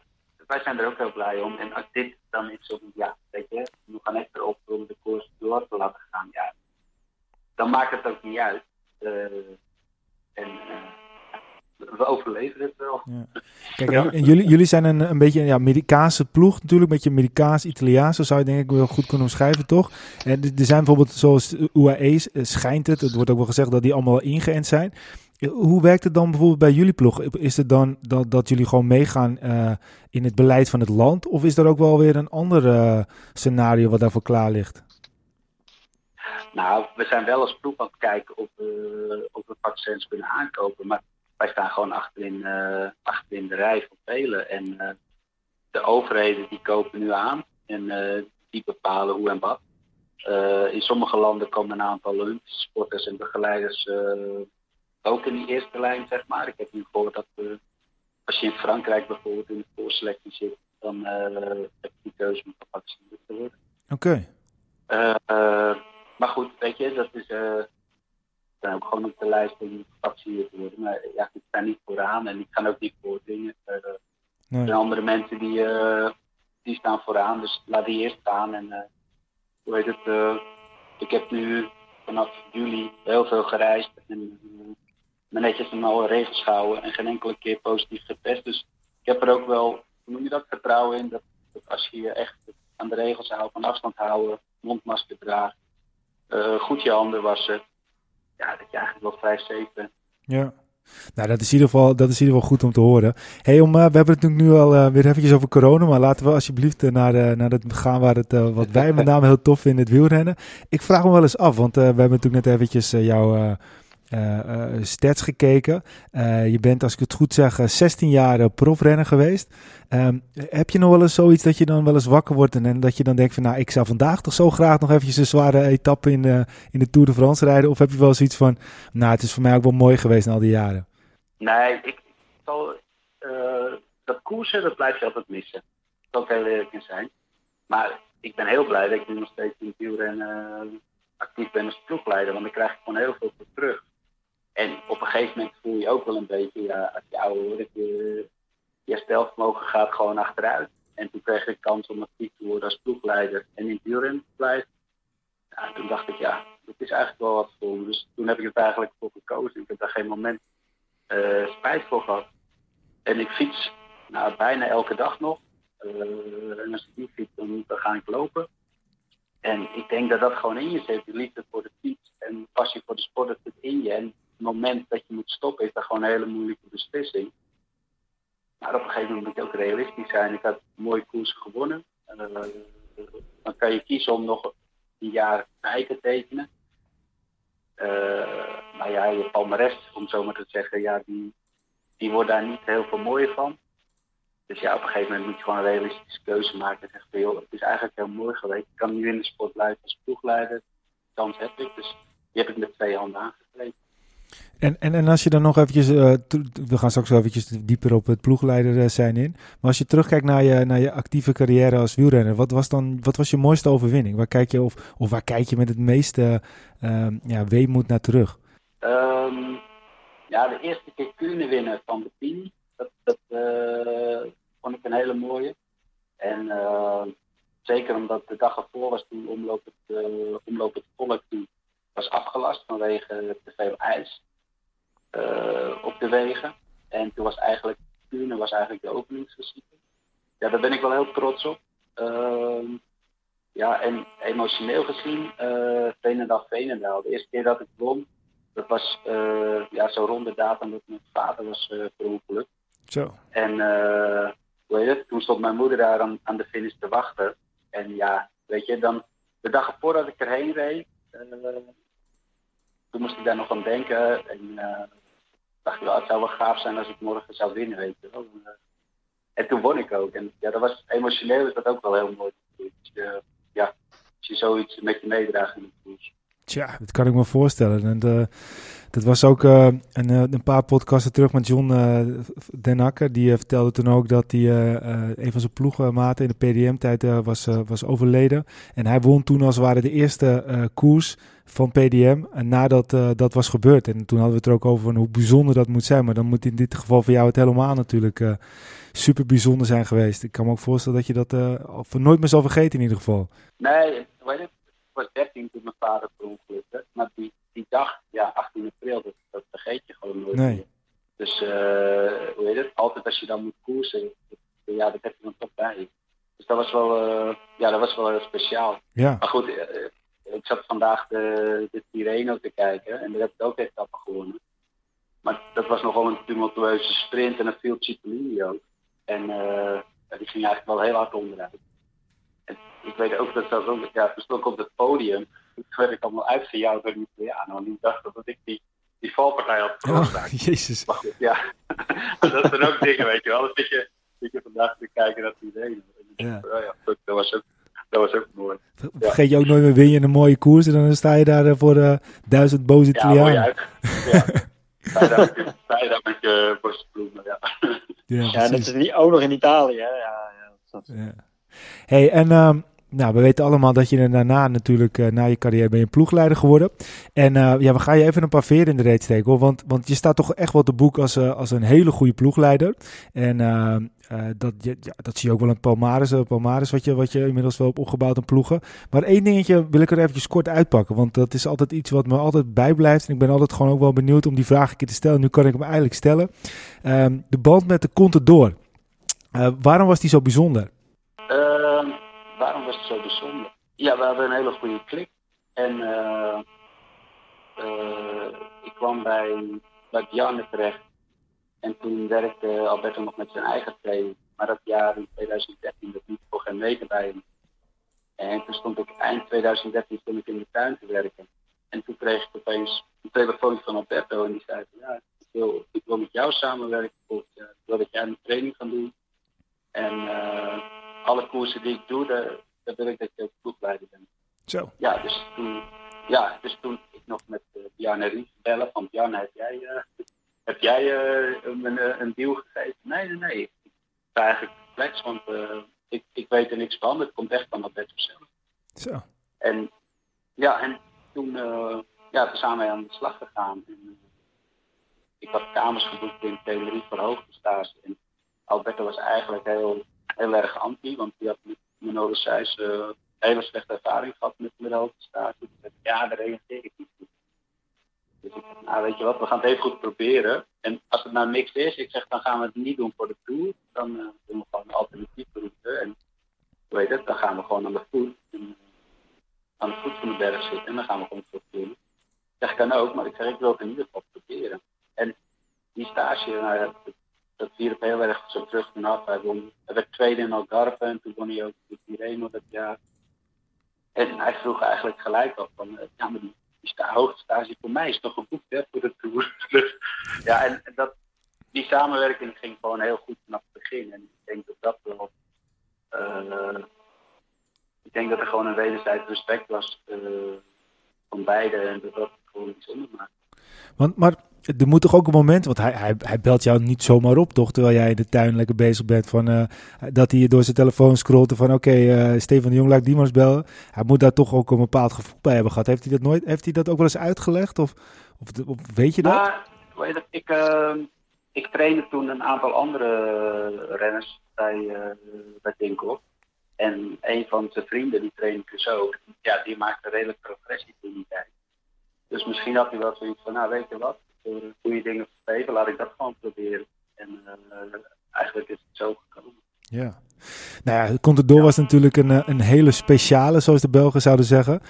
wij zijn er ook heel blij om. En als dit dan is zo, ja, weet je, we gaan extra op om de koers door te laten gaan. Ja, dan maakt het ook niet uit. Eh, en eh, we overleven het wel. Kijk, en, en jullie, jullie zijn een, een beetje een ja, Amerikaanse ploeg natuurlijk, een beetje Amerikaans-Italiaans, zo zou je denk ik wel goed kunnen omschrijven, toch? En er zijn bijvoorbeeld, zoals UAE's, eh, schijnt het, het wordt ook wel gezegd dat die allemaal ingeënt zijn. Hoe werkt het dan bijvoorbeeld bij jullie ploeg? Is het dan dat, dat jullie gewoon meegaan in het beleid van het land? Of is er ook wel weer een ander scenario wat daarvoor klaar ligt? Nou, we zijn wel als ploeg aan het kijken of, we of we vaccins kunnen aankopen. Maar wij staan gewoon achterin, eh achterin de rij van velen. En eh, de overheden die kopen nu aan. En eh, die bepalen hoe en wat. In sommige landen komen een aantal Olympische sporters en begeleiders ook in die eerste lijn, zeg maar. Ik heb nu gehoord dat als je in Frankrijk bijvoorbeeld in de voorselectie zit, dan heb je die keuze om gevaccineerd te worden. Oké. Maar goed, weet je, dat is. eh ik ben ook gewoon op de lijst om gevaccineerd te worden. Maar ja, ik sta niet vooraan en ik ga ook niet voordringen. Uh, er Nee. zijn andere mensen die, eh, die staan vooraan, dus laat die eerst staan. En eh, hoe heet het? eh, ik heb nu vanaf juli heel veel gereisd en eh, me netjes aan alle regels gehouden en geen enkele keer positief getest. Dus ik heb er ook wel, hoe noem je dat, vertrouwen in dat, dat als je je echt aan de regels houdt, van afstand houden, mondmasker eh, goed je handen wassen, ja, dat je eigenlijk wel vrij safe bent. Ja. Nou, dat is in ieder geval, dat is in ieder geval goed om te horen. Hey, om, eh, we hebben het natuurlijk nu al eh, weer eventjes over corona, maar laten we alsjeblieft eh, naar, eh, naar het gaan waar het, eh, wat wij met name heel tof vinden, het wielrennen. Ik vraag me wel eens af, want eh, we hebben natuurlijk net eventjes eh, jouw eh, eh, eh, stats gekeken. Eh, je bent, als ik het goed zeg, eh, 16 jaar eh, profrenner geweest. Ehm, heb je nog wel eens zoiets dat je dan wel eens wakker wordt en, dat je dan denkt van, nou, ik zou vandaag toch zo graag nog eventjes een zware etappe in, de in de Tour de France rijden? Of heb je wel zoiets van, nou, het is voor mij ook wel mooi geweest na al die jaren? Nee, ik, ik zal, eh, dat koersen, dat blijf je altijd missen. Dat ik heel eerlijk in zijn. Maar ik ben heel blij dat ik nu nog steeds in het wielrennen eh, actief ben als ploegleider, want dan krijg ik gewoon heel veel terug. En op een gegeven moment voel je ook wel een beetje, ja, als je ouder wordt, je, je gaat gewoon achteruit. En toen kreeg ik kans om actief te worden als ploegleider en in wielrennen te blijven. Toen dacht ik, ja, dat is eigenlijk wel wat voor me. Dus toen heb ik het eigenlijk voor gekozen. Ik heb daar geen moment eh, spijt voor gehad. En ik fiets nou, bijna elke dag nog. Eh, en als ik niet fiets, dan, ga ik lopen. En ik denk dat dat gewoon in je zit. De liefde voor de fiets en passie voor de sport, dat zit in je. Moment dat je moet stoppen, is dat gewoon een hele moeilijke beslissing. Maar op een gegeven moment moet je ook realistisch zijn. Ik had mooie koersen gewonnen. Eh, dan kan je kiezen om nog een jaar bij te tekenen. Eh, maar ja, je palmares, om zo maar te zeggen, ja, die, die wordt daar niet heel veel mooier van. Dus ja, op een gegeven moment moet je gewoon een realistische keuze maken. En zeggen van, joh, het is eigenlijk heel mooi geweest. Ik kan nu in de sport blijven als ploegleider. Kans heb ik, dus die heb ik met twee handen aangegrepen. En, en, en als je dan nog eventjes, eh, we gaan straks wel eventjes dieper op het ploegleider eh, zijn in. Maar als je terugkijkt naar je, naar je actieve carrière als wielrenner, wat was dan, wat was je mooiste overwinning? Waar kijk je, of, of waar kijk je met het meeste eh, ja, weemoed naar terug? Ehm, ja, de eerste keer kunnen winnen van de Pini, dat, dat eh, vond ik een hele mooie. En zeker omdat de dag ervoor was toen omloop het, omloop het volk toen was afgelast vanwege te veel ijs eh, op de wegen. En toen was eigenlijk, Kuurne was eigenlijk de openingsvisite. Ja, daar ben ik wel heel trots op. Ehm, ja, en emotioneel gezien, eh Veenendaal, Veenendaal. De eerste keer dat ik won, dat was eh, ja, zo rond de datum dat mijn vader was uh, verongelukt. Zo. En uh, hoe heet het? toen stond mijn moeder daar aan, aan de finish te wachten. En ja, weet je, dan de dag ervoor dat ik erheen reed, uh, toen moest ik daar nog aan denken. En uh, dacht ik, het zou wel gaaf zijn als ik morgen zou winnen, weet je wel. En toen won ik ook. En ja, dat was emotioneel is dat ook wel heel mooi. Dus, ja, als je zoiets met je meedraagt. Tja, dat kan ik me voorstellen. En de, dat was ook uh, een, een, paar podcasten terug met John uh, Den Akker. Die vertelde toen ook dat hij een van zijn ploegenmaten in de PDM-tijd was, was overleden. En hij won toen als het ware de eerste koers van PDM. En nadat dat was gebeurd. En toen hadden we het er ook over van hoe bijzonder dat moet zijn. Maar dan moet in dit geval voor jou het helemaal natuurlijk super bijzonder zijn geweest. Ik kan me ook voorstellen dat je dat nooit meer zal vergeten in ieder geval. Nee, weet was 13 toen mijn vader verongelukte. Maar die, die dag, ja, 18 april, dat, dat vergeet je gewoon nooit nee. Dus, uh, hoe heet het, altijd als je dan moet koersen, ja, dat heb je dan toch bij. Dus dat was wel, uh, ja, dat was wel heel speciaal. Ja. Maar goed, ik zat vandaag de, de Tirreno te kijken en daar heb ik ook etappen gewonnen. Maar dat was nogal een tumultueuze sprint en dat viel Cipollini ook. En die ging eigenlijk wel heel hard onderuit. En ik weet ook dat zelfs ook, ja, toen stond ik op het podium. Toen werd ik allemaal uitgejouwd door die Italianen. Want die dachten dat ik die, die valpartij had veroorzaakt. Oh, jezus. Maar goed, ja. dat zijn ook dingen, weet je wel. Dat zit je, zit je vandaag te kijken naar iedereen. Ja. Oh, ja, dat was ook, dat was ook mooi. Vergeet je ook nooit meer, win je een mooie koers en dan sta je daar voor uh, duizend boze Italianen. Ja, mooi uit. Ja. Bijna met je borstbloemen, ja. Ja, ja dat is niet, ook nog in Italië. Hè? Ja, ja, dat... ja. Hey, en uh, nou, we weten allemaal dat je daarna natuurlijk, uh, na je carrière, ben je ploegleider geworden. En uh, ja, we gaan je even een paar veren in de reet steken. Want, want je staat toch echt wel te boek als, als een hele goede ploegleider. En dat, dat zie je ook wel een Palmares, Palmares wat, je, wat je inmiddels wel hebt opgebouwd aan ploegen. Maar één dingetje wil ik er eventjes kort uitpakken, want dat is altijd iets wat me altijd bijblijft. En ik ben altijd gewoon ook wel benieuwd om die vraag een keer te stellen. Nu kan ik hem eigenlijk stellen. Ehm, de band met de Contador. waarom was die zo bijzonder? Zo bijzonder? Ja, we hadden een hele goede klik. En uh, uh, ik kwam bij, bij Bjarne terecht. En toen werkte Alberto nog met zijn eigen training. Maar dat jaar in 2013 dat niet voor geen meter bij hem. En toen stond ik eind 2013 stond ik in de tuin te werken. En toen kreeg ik opeens een telefoon van Alberto. En die zei: Ja, ik wil, ik wil met jou samenwerken. Ik wil dat jij een training gaat doen. En uh, alle koersen die ik doe, daar wil ik dat je ook ploegleider bent. Zo. Ja, dus toen, ja, dus toen ik nog met uh, Bjarne Ries bellen van Bjarne, heb jij, uh, heb jij uh, een, een deal gegeven? Nee, nee, nee. Ik sta eigenlijk flex, want ik, ik weet er niks van. Het komt echt van dat bed zelf. Zo. En ja, en toen ja, toen zijn wij aan de slag gegaan. En, ik had kamers geboekt in Tenerife voor hoogtestage. En Alberto was eigenlijk heel, heel erg anti, want die had met Manolo Seys uh, een hele slechte ervaring gehad met de ik ja, daar reageer ik niet op. Dus ik nou weet je wat, we gaan het even goed proberen. En als het nou niks is, ik zeg, dan gaan we het niet doen voor de Tour. Dan uh, doen we gewoon een alternatief route. En hoe het, dan gaan we gewoon aan de voet, aan de voet van de berg zitten. En dan gaan we gewoon voor de Tour. Zeg, kan ook, maar ik zeg, ik wil het in ieder geval proberen. En die stage, nou, dat wierp heel erg zo terug en af. Hij, won, hij werd tweede in Algarve en toen won hij ook de Tirreno dat jaar. En hij vroeg eigenlijk gelijk af van, ja maar die, die sta, hoogtestage voor mij is toch geboekt hè, voor de Tour. dus, ja, en, dat, die samenwerking ging gewoon heel goed vanaf het begin. En ik denk dat dat wel, uh, ik denk dat er gewoon een wederzijds respect was uh, van beide en dat dat gewoon bijzonder maakt. Want, maar er moet toch ook een moment, want hij, hij, hij belt jou niet zomaar op, toch? Terwijl jij in de tuin lekker bezig bent. Van, uh, dat hij door zijn telefoon scrolt van oké, okay, uh, Stefan de Jong laat die maar bellen. Hij moet daar toch ook een bepaald gevoel bij hebben gehad. Heeft hij dat nooit, heeft hij dat ook wel eens uitgelegd? Of, of, weet je dat? Je, ik, uh, ik trainde toen een aantal andere renners bij, bij. En een van zijn vrienden, die trainde dus ook, ja, die maakte redelijk progressie toen die tijd. Dus misschien had hij wel zoiets van, nou weet je wat, voor goede dingen versteven, laat ik dat gewoon proberen. En uh, eigenlijk is het zo gekomen. Ja. Nou ja, Contador ja. was natuurlijk een, een hele speciale, zoals de Belgen zouden zeggen.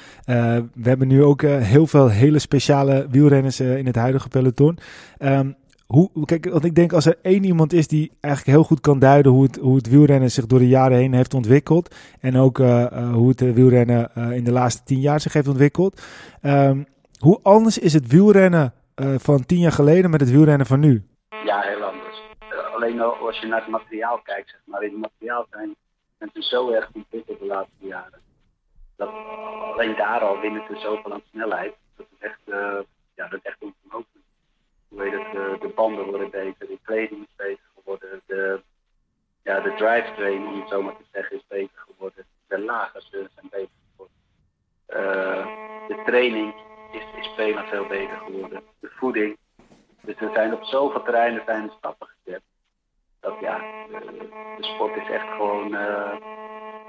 We hebben nu ook heel veel hele speciale wielrenners in het huidige peloton. Um, hoe, kijk, want ik denk als er één iemand is die eigenlijk heel goed kan duiden hoe het, hoe het wielrennen zich door de jaren heen heeft ontwikkeld. En ook hoe het wielrennen in de laatste tien jaar zich heeft ontwikkeld. Um, hoe anders is het wielrennen uh, van tien jaar geleden met het wielrennen van nu? Ja, heel anders. Uh, alleen als je naar het materiaal kijkt, zeg maar. In het materiaal zijn mensen zo erg ontwikkeld de laatste jaren. dat, alleen daar al winnen ze zoveel aan snelheid. Dat is echt, uh, ja, dat is echt ongelooflijk. Hoe heet het, de, de banden worden beter, de kleding is beter geworden, de, ja, de drivetrain, om het zo maar te zeggen, is beter geworden. De lagers zijn beter geworden. De training is, is veel veel beter geworden. De voeding. Dus er zijn op zoveel terreinen zijn stappen gezet. Dat ja, de, de sport is echt gewoon uh,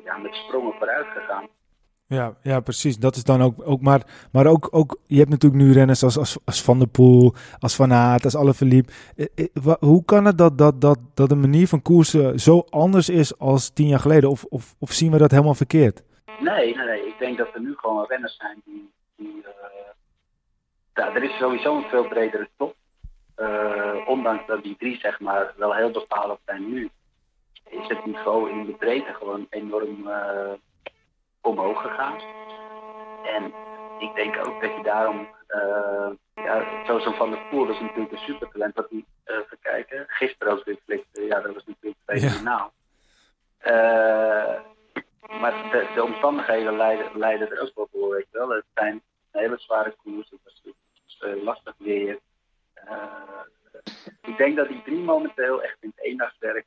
ja, met sprongen vooruit gegaan. Ja, ja, precies. Dat is dan ook, ook maar, maar ook, ook, je hebt natuurlijk nu renners als, als, als Van der Poel, als Van Aert, als Alaphilippe. Hoe kan het dat, dat, dat, dat de manier van koersen zo anders is als tien jaar geleden? Of, of, of zien we dat helemaal verkeerd? Nee, nee, nee. Ik denk dat er nu gewoon renners zijn die... die ja, er is sowieso een veel bredere top. Uh, ondanks dat die drie zeg maar wel heel bepalend zijn nu, is het niveau in de breedte gewoon enorm... Uh, omhoog gegaan. En ik denk ook dat je daarom, uh, ja, zoals Van der Poel, dat is natuurlijk een supertalent, wat die uh, even kijken, gisteren ook weer flikte, ja, dat was natuurlijk fenomenaal. Ja. Uh, maar de, de, omstandigheden leiden, leiden er ook wel voor, weet je wel. Het zijn hele zware koers, het was, het was lastig weer. ik denk dat die drie momenteel echt in het eendagswerk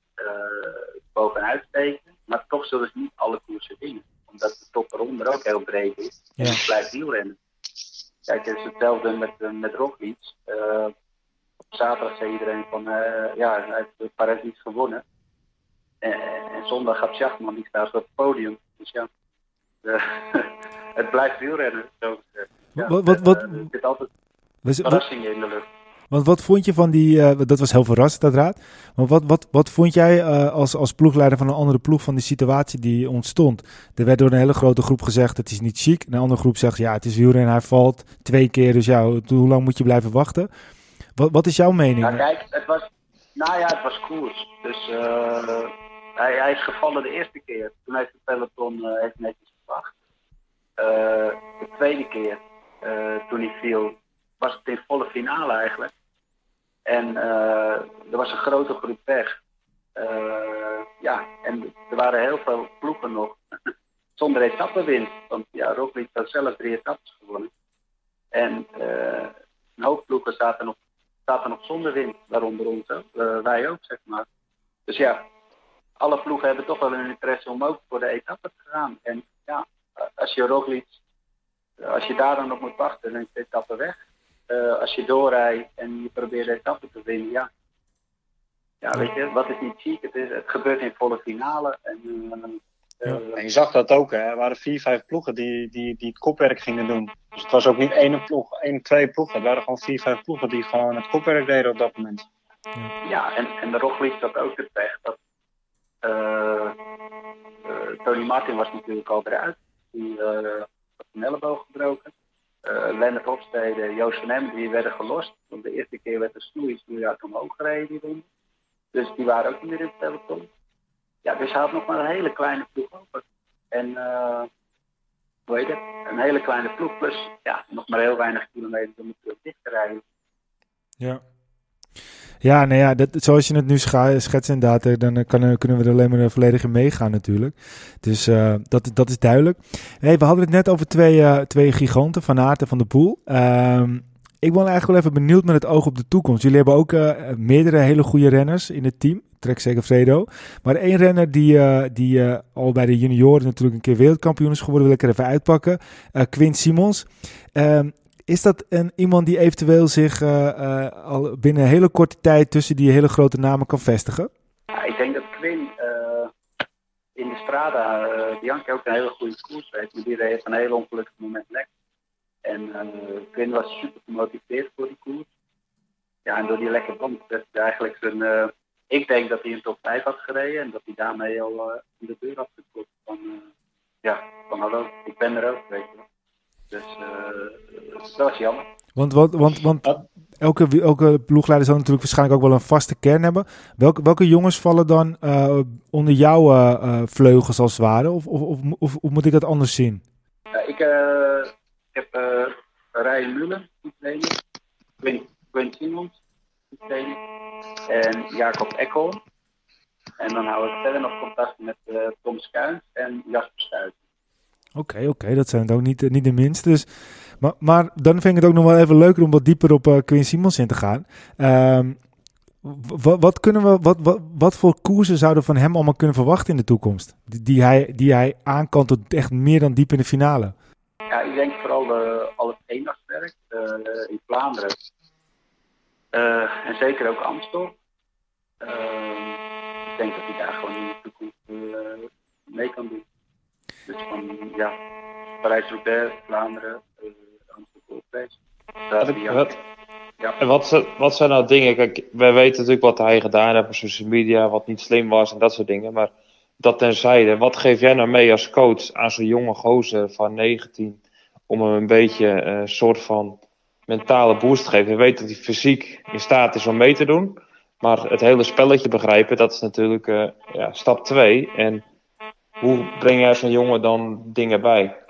bovenuit steken, maar toch zullen ze niet alle koersen winnen omdat de top eronder ook heel breed is. Ja. En het blijft wielrennen. Kijk, het is hetzelfde met, met Roglic. Uh, op zaterdag zei iedereen van, uh, ja, hij heeft Parijs niet gewonnen. En zondag gaat Schachman, die staat op het podium. Dus ja, het blijft wielrennen, zo gezegd. Ja, wat, wat, wat, er zit altijd verrassingen in de lucht. Want wat vond je van die, uh, dat was heel verrassend uiteraard, maar wat, wat, wat vond jij uh, als, als ploegleider van een andere ploeg van die situatie die ontstond? Er werd door een hele grote groep gezegd het is niet chic, een andere groep zegt ja het is en hij valt twee keer, dus ja, hoe lang moet je blijven wachten? Wat, wat is jouw mening? Nou kijk, het was, nou ja, het was koers, dus uh, hij, hij is gevallen de eerste keer, toen heeft het peloton heeft netjes gewacht. de tweede keer, toen hij viel, was het in volle finale eigenlijk. En uh, er was een grote groep weg. Uh, ja, en er waren heel veel ploegen nog zonder etappenwinst. Want ja, Roglic had zelf drie etappes gewonnen. En uh, een hoop ploegen zaten nog, zaten nog zonder winst, waaronder ons wij ook, zeg maar. Dus ja, alle ploegen hebben toch wel een interesse om ook voor de etappe te gaan. En ja, als je Roglic, als je daar dan op moet wachten, dan is de etappe weg uh, als je doorrijdt en je probeert de etappe te winnen, ja. Ja, weet je, wat is niet chic? Het, is, het gebeurt in volle finale. En, uh, ja. en je zag dat ook, hè. Er waren vier, vijf ploegen die, die, die het kopwerk gingen doen. Dus het was ook niet één ploeg, één, twee ploegen. Het waren gewoon vier, vijf ploegen die gewoon het kopwerk deden op dat moment. Ja, ja en, en de Roglic dat ook het pech. Dat, Tony Martin was natuurlijk al eruit. Die had een elleboog gebroken uh, Lennart Hofstede, Joost van die werden gelost. Want de eerste keer werd de snoei, snoeihard omhoog gereden. Dus die waren ook niet meer in het peloton. Ja, dus hij had nog maar een hele kleine ploeg over. En, uh, hoe heet het? Een hele kleine ploeg plus, ja, nog maar heel weinig kilometer om het dicht te rijden. Ja. Ja, nou ja, dat, zoals je het nu schetst eh, dan kan, kunnen we er alleen maar volledig in meegaan natuurlijk. Dus dat, dat is duidelijk. We hadden het net over twee, twee giganten, Van Aert en Van de Poel. Um, ik ben eigenlijk wel even benieuwd met het oog op de toekomst. Jullie hebben ook meerdere hele goede renners in het team. Trek zeker Fredo. Maar één renner die, die al bij de junioren natuurlijk een keer wereldkampioen is geworden, wil ik er even uitpakken. Quint Simons. Is dat een, iemand die eventueel zich uh, uh, al binnen een hele korte tijd tussen die hele grote namen kan vestigen? Ja, ik denk dat Quinn uh, in de Strada, Bianchi ook een hele goede koers heeft, maar die heeft een heel ongelukkig moment lek. En Quinn was super gemotiveerd voor die koers. Ja, en door die lekke band werd eigenlijk zijn... ik denk dat hij in top 5 had gereden en dat hij daarmee al in de deur had geklopt van... ja, van hallo, ik ben er ook, weet je. Dus uh, dat was jammer. Want, want, want, want elke, elke ploegleider zal natuurlijk waarschijnlijk ook wel een vaste kern hebben. Welke, welke jongens vallen dan uh, onder jouw uh, vleugels als het ware? Of, of, of, of, moet ik dat anders zien? Ja, ik, heb uh, Ryan Mullen, die trainer. Quinn Simons, die trainer. En Jacob Ekkel. En dan hou ik verder nog contact met Tom Skuins en Jasper Stuit. Oké, oké, dat zijn het ook niet, niet de minste. Dus, maar, maar dan vind ik het ook nog wel even leuker om wat dieper op uh, Quinn Simons in te gaan. Ehm, wat, kunnen we, wat, wat, wat voor koersen zouden we van hem allemaal kunnen verwachten in de toekomst? Die, die hij, die hij aan kan tot echt meer dan diep in de finale. Ja, ik denk vooral de, al het eendagswerk in Vlaanderen. En zeker ook Amstel. Uh, ik denk dat hij daar gewoon in de toekomst mee kan doen. Dus van, ja, Parijs-Roubaix, Vlaanderen, Gold Wat, ja. En wat, wat zijn nou dingen? Kijk, wij weten natuurlijk wat hij gedaan heeft op social media, wat niet slim was en dat soort dingen. Maar dat tenzijde, wat geef jij nou mee als coach aan zo'n jonge gozer van 19 om hem een beetje een uh, soort van mentale boost te geven? Je weet dat hij fysiek in staat is om mee te doen, maar het hele spelletje begrijpen, dat is natuurlijk uh, ja, stap 2. En hoe breng jij zo'n jongen dan dingen bij?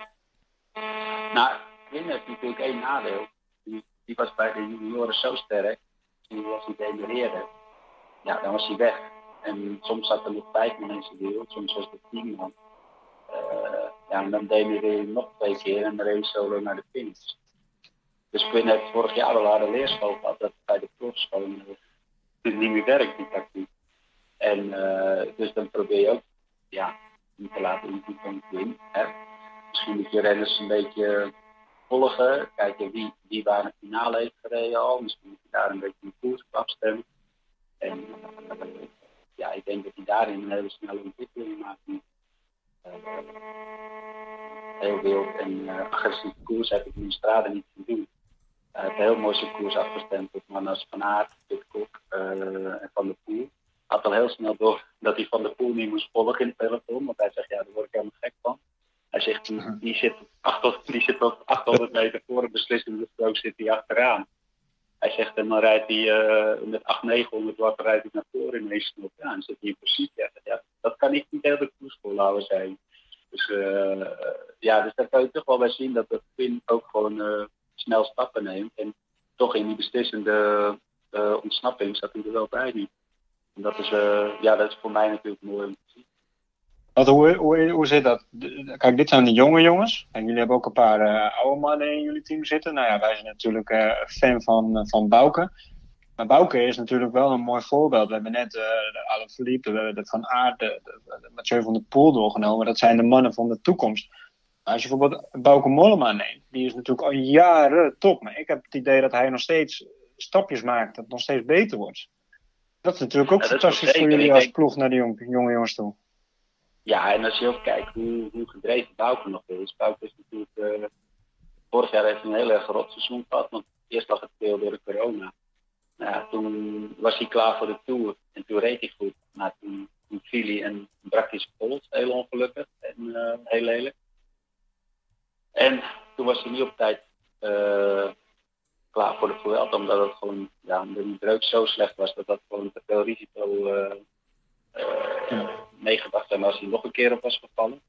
Nou, Wim heeft natuurlijk één nadeel. Die, die was bij de junioren zo sterk, die als hij demereerde, ja, dan was hij weg. En soms zat er nog vijf man in zijn wiel, soms was het tien man. Uh, ja, en dan demereerde hij nog twee keer en reed solo naar de finish. Dus Quinn heeft vorig jaar al leerschool gehad dat bij de profs gewoon uh, niet meer werkt, die tactiek. En uh, dus dan probeer je ook ja, niet te laten invloed van. Hè. Misschien moet je renners een beetje volgen, kijken wie, wie waar een finale heeft gereden al. Misschien moet je daar een beetje een koers op afstemmen. En uh, ja, ik denk dat hij daarin een hele snelle ontwikkeling maakt. Uh, heel wild en uh, agressieve koers heb ik in de straten niet gezien. Hij een heel mooi zijn koers afgestemd op mannen als Van Aert, Pitcock en Van der Poel. Had al heel snel door dat hij Van der Poel niet moest volgen in het peloton, want hij zegt ja, daar word ik helemaal gek van. Hij zegt, die, zit, 800, die zit tot 800 meter voor een beslissende strook zit hij achteraan. Hij zegt, en dan rijdt hij uh, met 800, 900 watt rijdt hij naar voren in één snop. Ja, en dan zit hij in principe. Ja, dat kan ik niet heel de koers volhouden zijn. Dus uh, ja, dus daar kan je toch wel bij zien dat de Finn ook gewoon uh, snel stappen neemt. En toch in die beslissende ontsnapping zat hij er wel bij nu. En dat is, ja, dat is voor mij natuurlijk mooi om te zien. Wat, hoe, hoe, hoe zit dat? Kijk, dit zijn de jonge jongens. En jullie hebben ook een paar uh, oude mannen in jullie team zitten. Nou ja, wij zijn natuurlijk uh, fan van, uh, van Bouke. Maar Bouke is natuurlijk wel een mooi voorbeeld. We hebben net Alain Philippe, de, de Van Aert, de, de, Mathieu van der Poel doorgenomen. Dat zijn de mannen van de toekomst. Als je bijvoorbeeld Bouke Mollema neemt, die is natuurlijk al jaren top. Maar ik heb het idee dat hij nog steeds stapjes maakt, dat het nog steeds beter wordt. Dat is natuurlijk ook ja, fantastisch voor jullie als ploeg naar die jonge, jonge jongens toe. Ja, en als je ook kijkt hoe, hoe gedreven Bouke nog is. Bouke is natuurlijk. Uh, vorig jaar heeft een heel erg rot seizoen gehad. Want eerst lag het veel door de corona. Nou ja, toen was hij klaar voor de tour. En toen reed hij goed. Maar toen, toen viel hij en brak hij zijn pols. Heel ongelukkig en uh, heel lelijk. En toen was hij niet op tijd uh, klaar voor de Vuelta. Omdat het gewoon. Ja, de breuk zo slecht was dat dat gewoon te veel risico. Ja meegebracht hebben als hij nog een keer op was gevallen.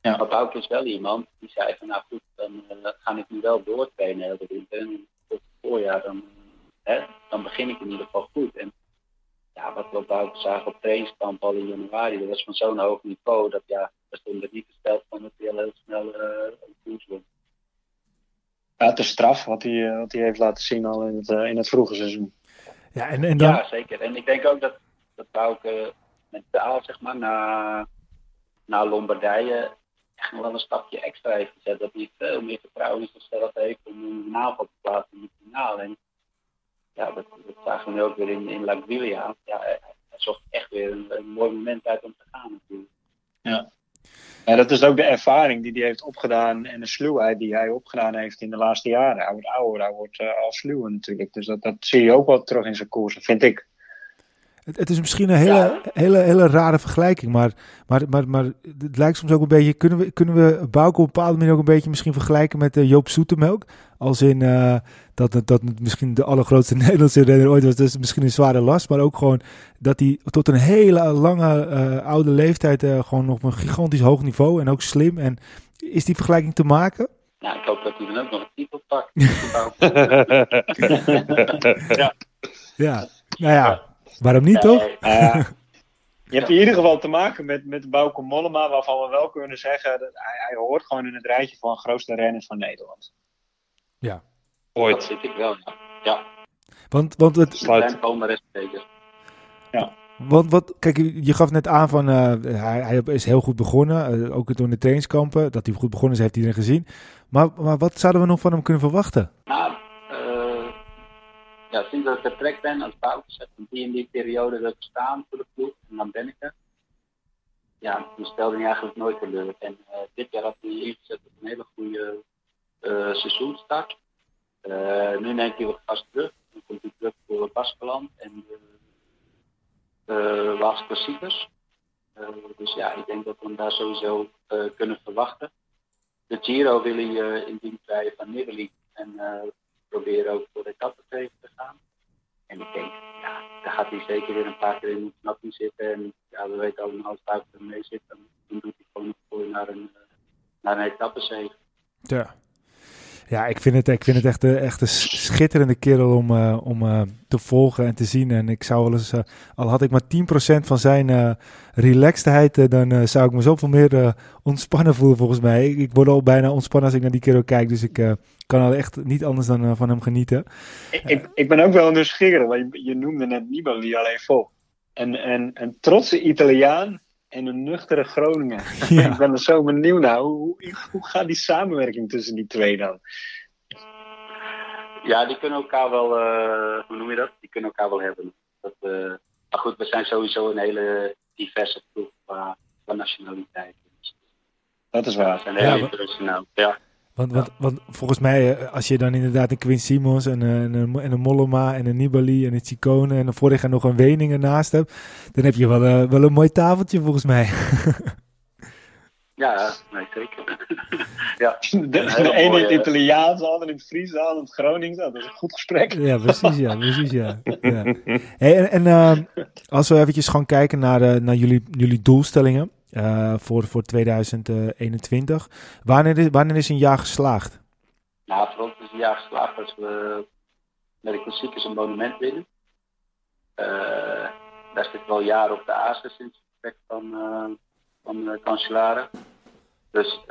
Ja. Maar Bouke is wel iemand die zei van nou goed, dan uh, ga ik nu wel doortrainen de winter. En tot het voorjaar dan, hè, dan begin ik in ieder geval goed. En ja, wat we op Bouke zagen op trainingskamp al in januari, dat was van zo'n hoog niveau dat ja, daar stond er niet gesteld van dat hij al heel snel uh, een koers. Is straf wat hij, wat hij heeft laten zien al in het, uh, in het vroege seizoen. Ja, en, en dan... ja, zeker. En ik denk ook dat, dat Bouke mentaal, zeg maar, na, na Lombardije echt nog wel een stapje extra heeft gezet. Dat hij veel meer vertrouwen in zichzelf heeft om een naval te plaatsen in de finale. En ja, dat, dat zagen we nu ook weer in, in La. Ja, hij zocht echt weer een, een mooi moment uit om te gaan natuurlijk. Ja. Ja, dat is ook de ervaring die hij heeft opgedaan en de sluwheid die hij opgedaan heeft in de laatste jaren. Hij wordt ouder, hij wordt uh, al sluwer natuurlijk. Dus dat, dat zie je ook wel terug in zijn koersen, vind ik. Het, het, is misschien een hele, ja. hele, hele rare vergelijking, maar, maar, maar, maar het lijkt soms ook een beetje. Kunnen we, kunnen we Bouke op een bepaalde manier ook een beetje misschien vergelijken met uh, Joop Zoetemelk? Als in uh, dat, dat, dat misschien de allergrootste Nederlandse renner ooit was. Dus misschien een zware last, maar ook gewoon dat hij tot een hele lange uh, oude leeftijd gewoon op een gigantisch hoog niveau en ook slim. En is die vergelijking te maken? Nou, ik hoop dat hij dan ook nog een titel pakt. ja. ja, nou ja. Waarom niet, toch? Uh, Je hebt in ieder geval te maken met, met Bauke Mollema, waarvan we wel kunnen zeggen dat hij, hij hoort gewoon in het rijtje van grootste renners van Nederland. Ja. Dat Ooit. vind ik wel, ja. Ja, Want, want, het, Sluit. zeker. want wat, kijk, je gaf net aan van eh, hij, hij is heel goed begonnen. eh, ook door de trainingskampen. Dat hij goed begonnen is, heeft iedereen gezien. Maar, maar wat zouden we nog van hem kunnen verwachten? Nou, eh, ja, sinds dat ik vertrekt ben als bouwzet, van die en die periode ik staan voor de ploeg, en dan ben ik er. Ja, toen stelde hij eigenlijk nooit teleur. En eh, dit jaar had hij ingezet op een hele goede eh seizoenstart. Eh, nu neemt hij wat gas terug. Dan komt hij terug voor Baskeland en de uh, Waals Klassiekers. Dus ja, ik denk dat we hem daar sowieso kunnen verwachten. De Giro wil hij in dienst van Nibali en proberen ook voor de tegen te gaan. En ik denk, ja, daar gaat hij zeker weer een paar keer in ontsnapping zitten. En ja, we weten allemaal als het er mee zit, dan, doet hij gewoon een naar een, eh, naar een. Ja. Ja, ik vind het, ik vind het echt, een- echt een schitterende kerel om, eh, om eh, te volgen en te zien. En ik zou wel eens, eh, al had ik maar 10% van zijn eh relaxedheid, eh, dan eh, zou ik me zoveel meer eh, ontspannen voelen volgens mij. Ik, word al bijna ontspannen als ik naar die kerel kijk. Dus ik eh, kan al echt niet anders dan eh, van hem genieten. Ik, ik, ik ben ook wel nieuwsgierig, want je, je noemde net Nibali alleen vol. En, en een trotse Italiaan en een nuchtere Groningen. Ja. ik ben er zo benieuwd naar. Hoe, hoe, gaat die samenwerking tussen die twee dan? Ja, die kunnen elkaar wel, eh, hoe noem je dat? Die kunnen elkaar wel hebben. Dat, eh, maar goed, we zijn sowieso een hele diverse ploeg qua, qua nationaliteit. Dat is we waar. zijn Ja, heel internationaal. Ja. Want, want, want volgens mij, eh, als je dan inderdaad een Quinn Simons en, eh, en, een, en een Mollema en een Nibali en een Ciccone en dan vorig jaar nog een Weningen naast hebt, dan heb je wel, eh, wel een mooi tafeltje volgens mij. Ja, nee, zeker. ja. De, de ene in het Italiaans, de andere in het Fries, de andere in het Gronings. Dat is een goed gesprek. Ja, precies, ja, precies, ja. ja. Hey, en en als we eventjes gaan kijken naar, naar jullie, jullie doelstellingen eh, voor, voor 2021. Wanneer is, wanneer is een jaar geslaagd? Nou, voor ons is het jaar geslaagd als we met de klassiekers een monument winnen. Eh, daar zit wel jaren op de azen sinds het vertrek van, eh van uh, Cancellara. Dus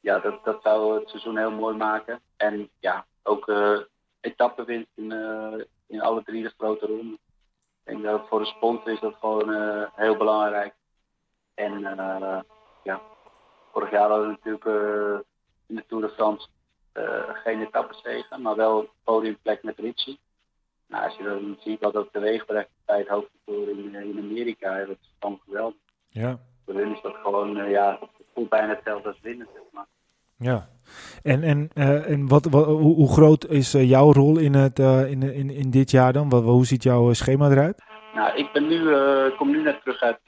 ja, dat, dat zou het seizoen heel mooi maken. En ja, ook uh, etappenwinst in, uh, in alle drie de grote ronden. Ik denk dat voor de sponsor is dat gewoon uh, heel belangrijk. En ja, vorig jaar hadden we natuurlijk in de Tour de France geen etappenzegen, maar wel podiumplek met Ricci. Nou, als je dan ziet wat dat teweeg brengt bij het hoofdtour in, in Amerika, dat is dan geweldig. Ja. Voor hun is dat gewoon, ja, het voelt bijna hetzelfde als winnen, zeg maar. Ja. En, en, uh, en wat, wat, hoe, hoe, groot is uh, jouw rol in, het, uh, in, in, in dit jaar dan? Wat, hoe ziet jouw schema eruit? Nou, ik ben nu, kom nu net terug uit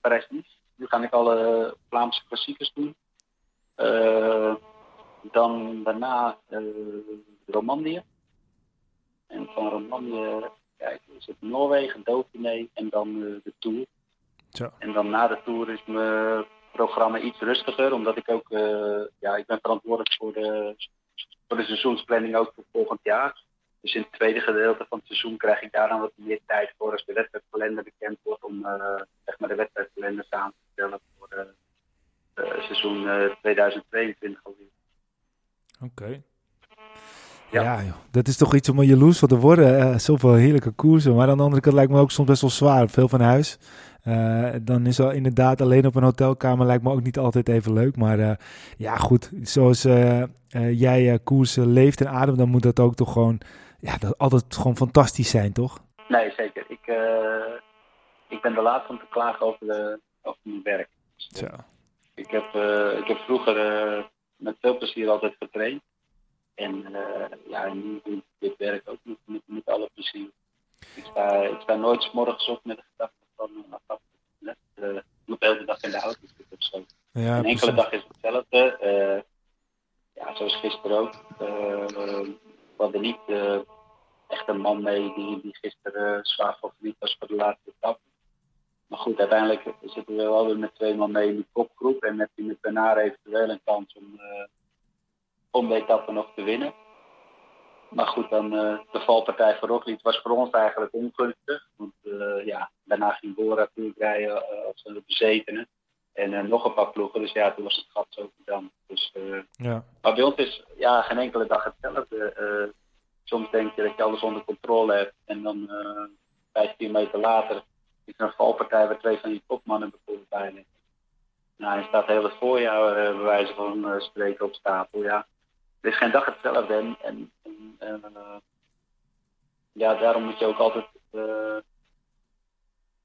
Parijs-Nice. Nu ga ik alle Vlaamse klassiekers doen. dan daarna Romandie. En van Romandie kijk, is het Noorwegen, Dauphiné en dan de Tour. Zo. En dan na de Tour is mijn programma iets rustiger, omdat ik ook, ja, ik ben verantwoordelijk voor de, voor de seizoensplanning ook voor volgend jaar. Dus in het tweede gedeelte van het seizoen krijg ik daar dan wat meer tijd voor als de wedstrijdkalender bekend wordt om uh, zeg maar de wedstrijdkalender samen te stellen voor uh, seizoen 2022 alweer. Oké. Okay. Ja, ja joh. dat is toch iets om jaloers van te worden. Uh, zoveel heerlijke koersen. Maar aan de andere kant lijkt me ook soms best wel zwaar. Veel van huis. Uh, dan is al inderdaad alleen op een hotelkamer lijkt me ook niet altijd even leuk. Maar uh, ja, goed. Zoals uh, jij koersen leeft en ademt, dan moet dat ook toch gewoon, ja, dat altijd gewoon fantastisch zijn, toch? Nee, zeker. Ik, eh, ik ben de laatste om te klagen over, de, over mijn werk. Zo. Ik heb, ik heb vroeger met veel plezier altijd getraind. En ja, nu doe ik dit werk ook met, met, met alle plezier. Ik sta, ik sta nooit s morgens op met de gedachte van uh, uh, moet elke dag in de auto zitten of zo. Ja, een enkele dag is hetzelfde. Ja, zoals gisteren ook. We hadden niet echt een man mee die, die gisteren zwaar favoriet was voor de laatste etappe. Maar goed, uiteindelijk zitten we wel weer met twee man mee in de kopgroep. En heb je met Bernard eventueel een kans om, om de etappe nog te winnen. maar goed, dan de valpartij voor Roglic was voor ons eigenlijk ongunstig. Want ja, daarna ging Bora natuurlijk rijden als een bezetene. En nog een paar ploegen. Dus ja, toen was het gat zo gedaan. Dus, ja. Maar bij ons is ja, geen enkele dag hetzelfde. soms denk je dat je alles onder controle hebt. En dan 15 meter later is er een valpartij waar twee van die topmannen bijvoorbeeld bij liggen. Nou, hij staat heel het voorjaar bij wijze van spreken op stapel. Ja. Er is geen dag hetzelfde. En, en, en ja, daarom moet je ook altijd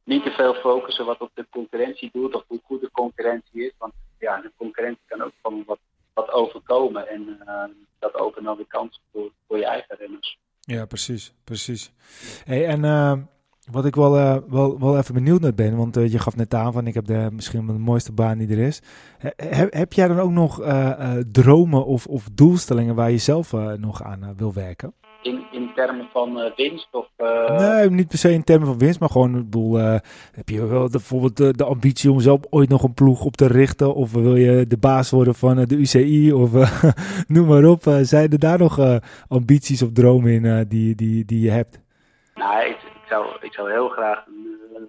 niet te veel focussen wat op de concurrentie doet of hoe goed de concurrentie is. Want ja, de concurrentie kan ook van wat, wat overkomen. En dat opent dan weer kansen voor, voor je eigen renners. Ja, precies. precies. Hey, en wat ik wel, uh, wel, wel even benieuwd naar ben, want je gaf net aan van ik heb de, misschien de mooiste baan die er is. He, heb jij dan ook nog dromen of, of doelstellingen waar je zelf nog aan wil werken? In termen van winst? Of, Nee, niet per se in termen van winst, maar gewoon, ik bedoel, heb je wel bijvoorbeeld de, de, ambitie om zelf ooit nog een ploeg op te richten? Of wil je de baas worden van de UCI? Of noem maar op. zijn er daar nog ambities of dromen in die, die, die je hebt? Nou, ik, ik zou, ik zou heel graag een, eh,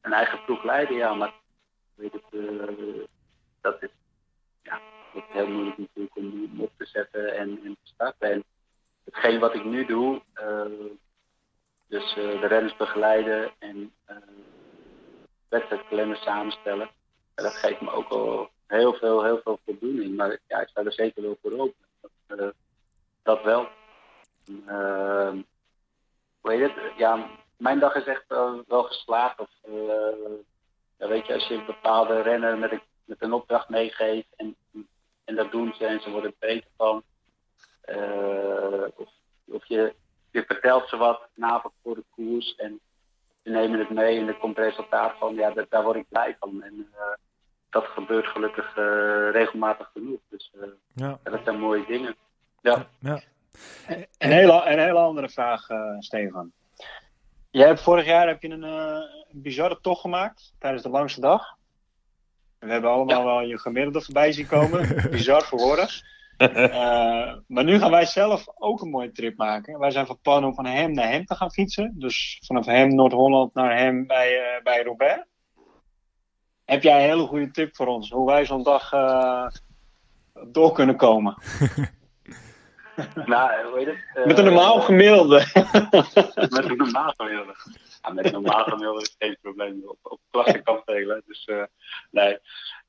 een eigen ploeg leiden, ja, maar weet het, uh, dat is, ja, dat is heel moeilijk natuurlijk om op te zetten en, en te starten. En hetgeen wat ik nu doe, uh, dus uh, de renners begeleiden en uh, wedstrijdkalenders samenstellen, dat geeft me ook al heel veel, heel veel voldoening. Maar ja, ik sta er zeker wel voor open. Dat, dat wel. Uh, hoe het? Ja, mijn dag is echt wel, geslaagd. Ja, weet je, als je een bepaalde renner met een, met een opdracht meegeeft en, en dat doen ze en ze worden er beter van. Uh, of, of je, je vertelt ze wat na voor de koers en ze nemen het mee en er komt resultaat van. Ja, dat, daar word ik blij van. En uh, dat gebeurt gelukkig regelmatig genoeg. Dus ja. dat zijn mooie dingen. Ja. ja. Een hele, een hele andere vraag, uh, Stefan. Jij hebt vorig jaar heb je een, uh, bizarre tocht gemaakt tijdens de langste dag. We hebben allemaal wel je gemiddelde voorbij zien komen. Bizar voor woorden. Uh, maar nu gaan wij zelf ook een mooie trip maken. Wij zijn van plan om van hem naar hem te gaan fietsen. Dus vanaf hem Noord-Holland naar hem bij, uh, bij Robert. Heb jij een hele goede tip voor ons? Hoe wij zo'n dag door kunnen komen? nou, hoe heet het? met een normaal gemiddelde. met een normaal gemiddelde. Ja, met een normaal gemiddelde is geen probleem. Op, op klasse kan spelen. Dus nee.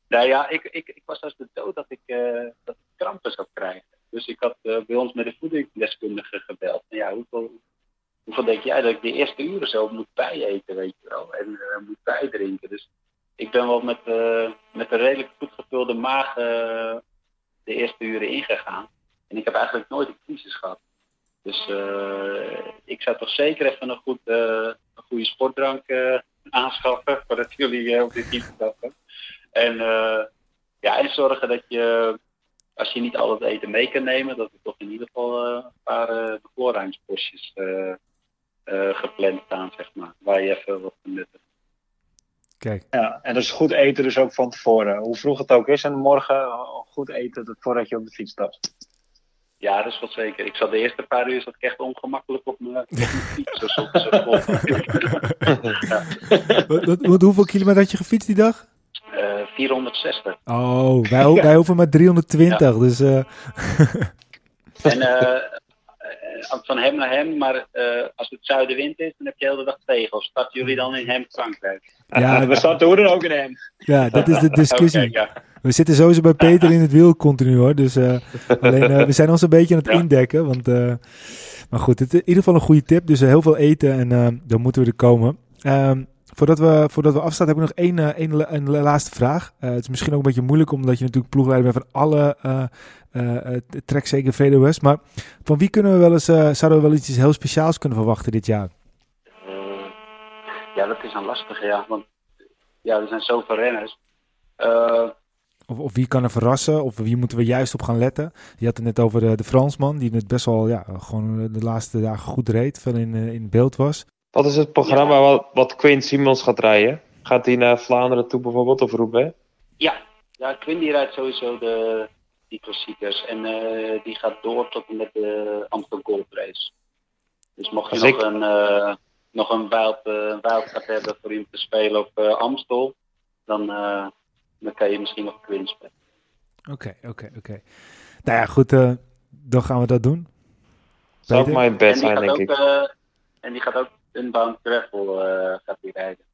Nou ja, ik, ik, ik was als de dood dat ik, uh, dat ik krampen zou krijgen. Dus ik had uh, bij ons met de voedingsdeskundige gebeld. Nou ja, hoeveel, hoeveel denk jij dat ik de eerste uren zo moet bijeten, weet je wel? En uh, moet bijdrinken. Dus ik ben wel met, met een redelijk goed gevulde maag de eerste uren ingegaan. En ik heb eigenlijk nooit een crisis gehad. Dus ik zou toch zeker even een, goed, een goede sportdrank aanschaffen. Voordat jullie op dit fiets stappen. En, ja, en zorgen dat je, als je niet al het eten mee kan nemen, dat er toch in ieder geval een paar uh, gepland staan, zeg maar. Waar je even wat kan nutten. Kijk. Ja, en dat is goed eten dus ook van tevoren. Hoe vroeg het ook is en morgen goed eten voordat je op de fiets stapt. Ja, dat is wel zeker. Ik zat de eerste paar uur zat ik echt ongemakkelijk op mijn, fiets. Zo, zo, ja. wat, wat, hoeveel kilometer had je gefietst die dag? Uh, 460. Oh, wij, wij hoeven maar 320. Ja. Dus, uh... en uh, van hem naar hem, maar als het zuidenwind is, dan heb je de hele dag tegen. Of starten jullie dan in hem Frankrijk? Ja, we starten hoe dan ook in hem. Ja, dat is de discussie. Okay, ja. We zitten sowieso bij Peter in het wiel continu hoor. Dus alleen, we zijn ons een beetje aan het ja. indekken. Want, maar goed, het is in ieder geval een goede tip. Dus heel veel eten en dan moeten we er komen. Um, voordat, we, voordat we afstaan heb ik nog één, één, een laatste vraag. het is misschien ook een beetje moeilijk omdat je natuurlijk ploegleider bent van alle tracks, zeker VDOS. Maar van wie kunnen we wel eens, zouden we wel iets heel speciaals kunnen verwachten dit jaar? ja, dat is een lastige ja. Want ja, er zijn zoveel renners. Of, of, wie kan er verrassen? Of wie moeten we juist op gaan letten? Je had het net over de, de Fransman, die het best wel ja, gewoon de laatste dagen goed reed, veel in, in beeld was. Wat is het programma ja. wat, wat Quinn Simons gaat rijden? Gaat hij naar Vlaanderen toe bijvoorbeeld of Roubaix? Ja, ja Quinn die rijdt sowieso de, die klassiekers. En eh, die gaat door tot en met de Amsterdam Gold Race. Dus mocht je Als nog ik- een, eh, nog een wild, eh, wildcard hebben voor iemand te spelen op eh, Amstel, dan, eh, dan kan je misschien nog Quinn spelen. Oké, oké, oké. Nou ja, goed, eh, dan gaan we dat doen. Zou ook mijn die, zijn, gaat denk ook, ik. en die gaat ook Unbound Gravel eh, gaat die rijden.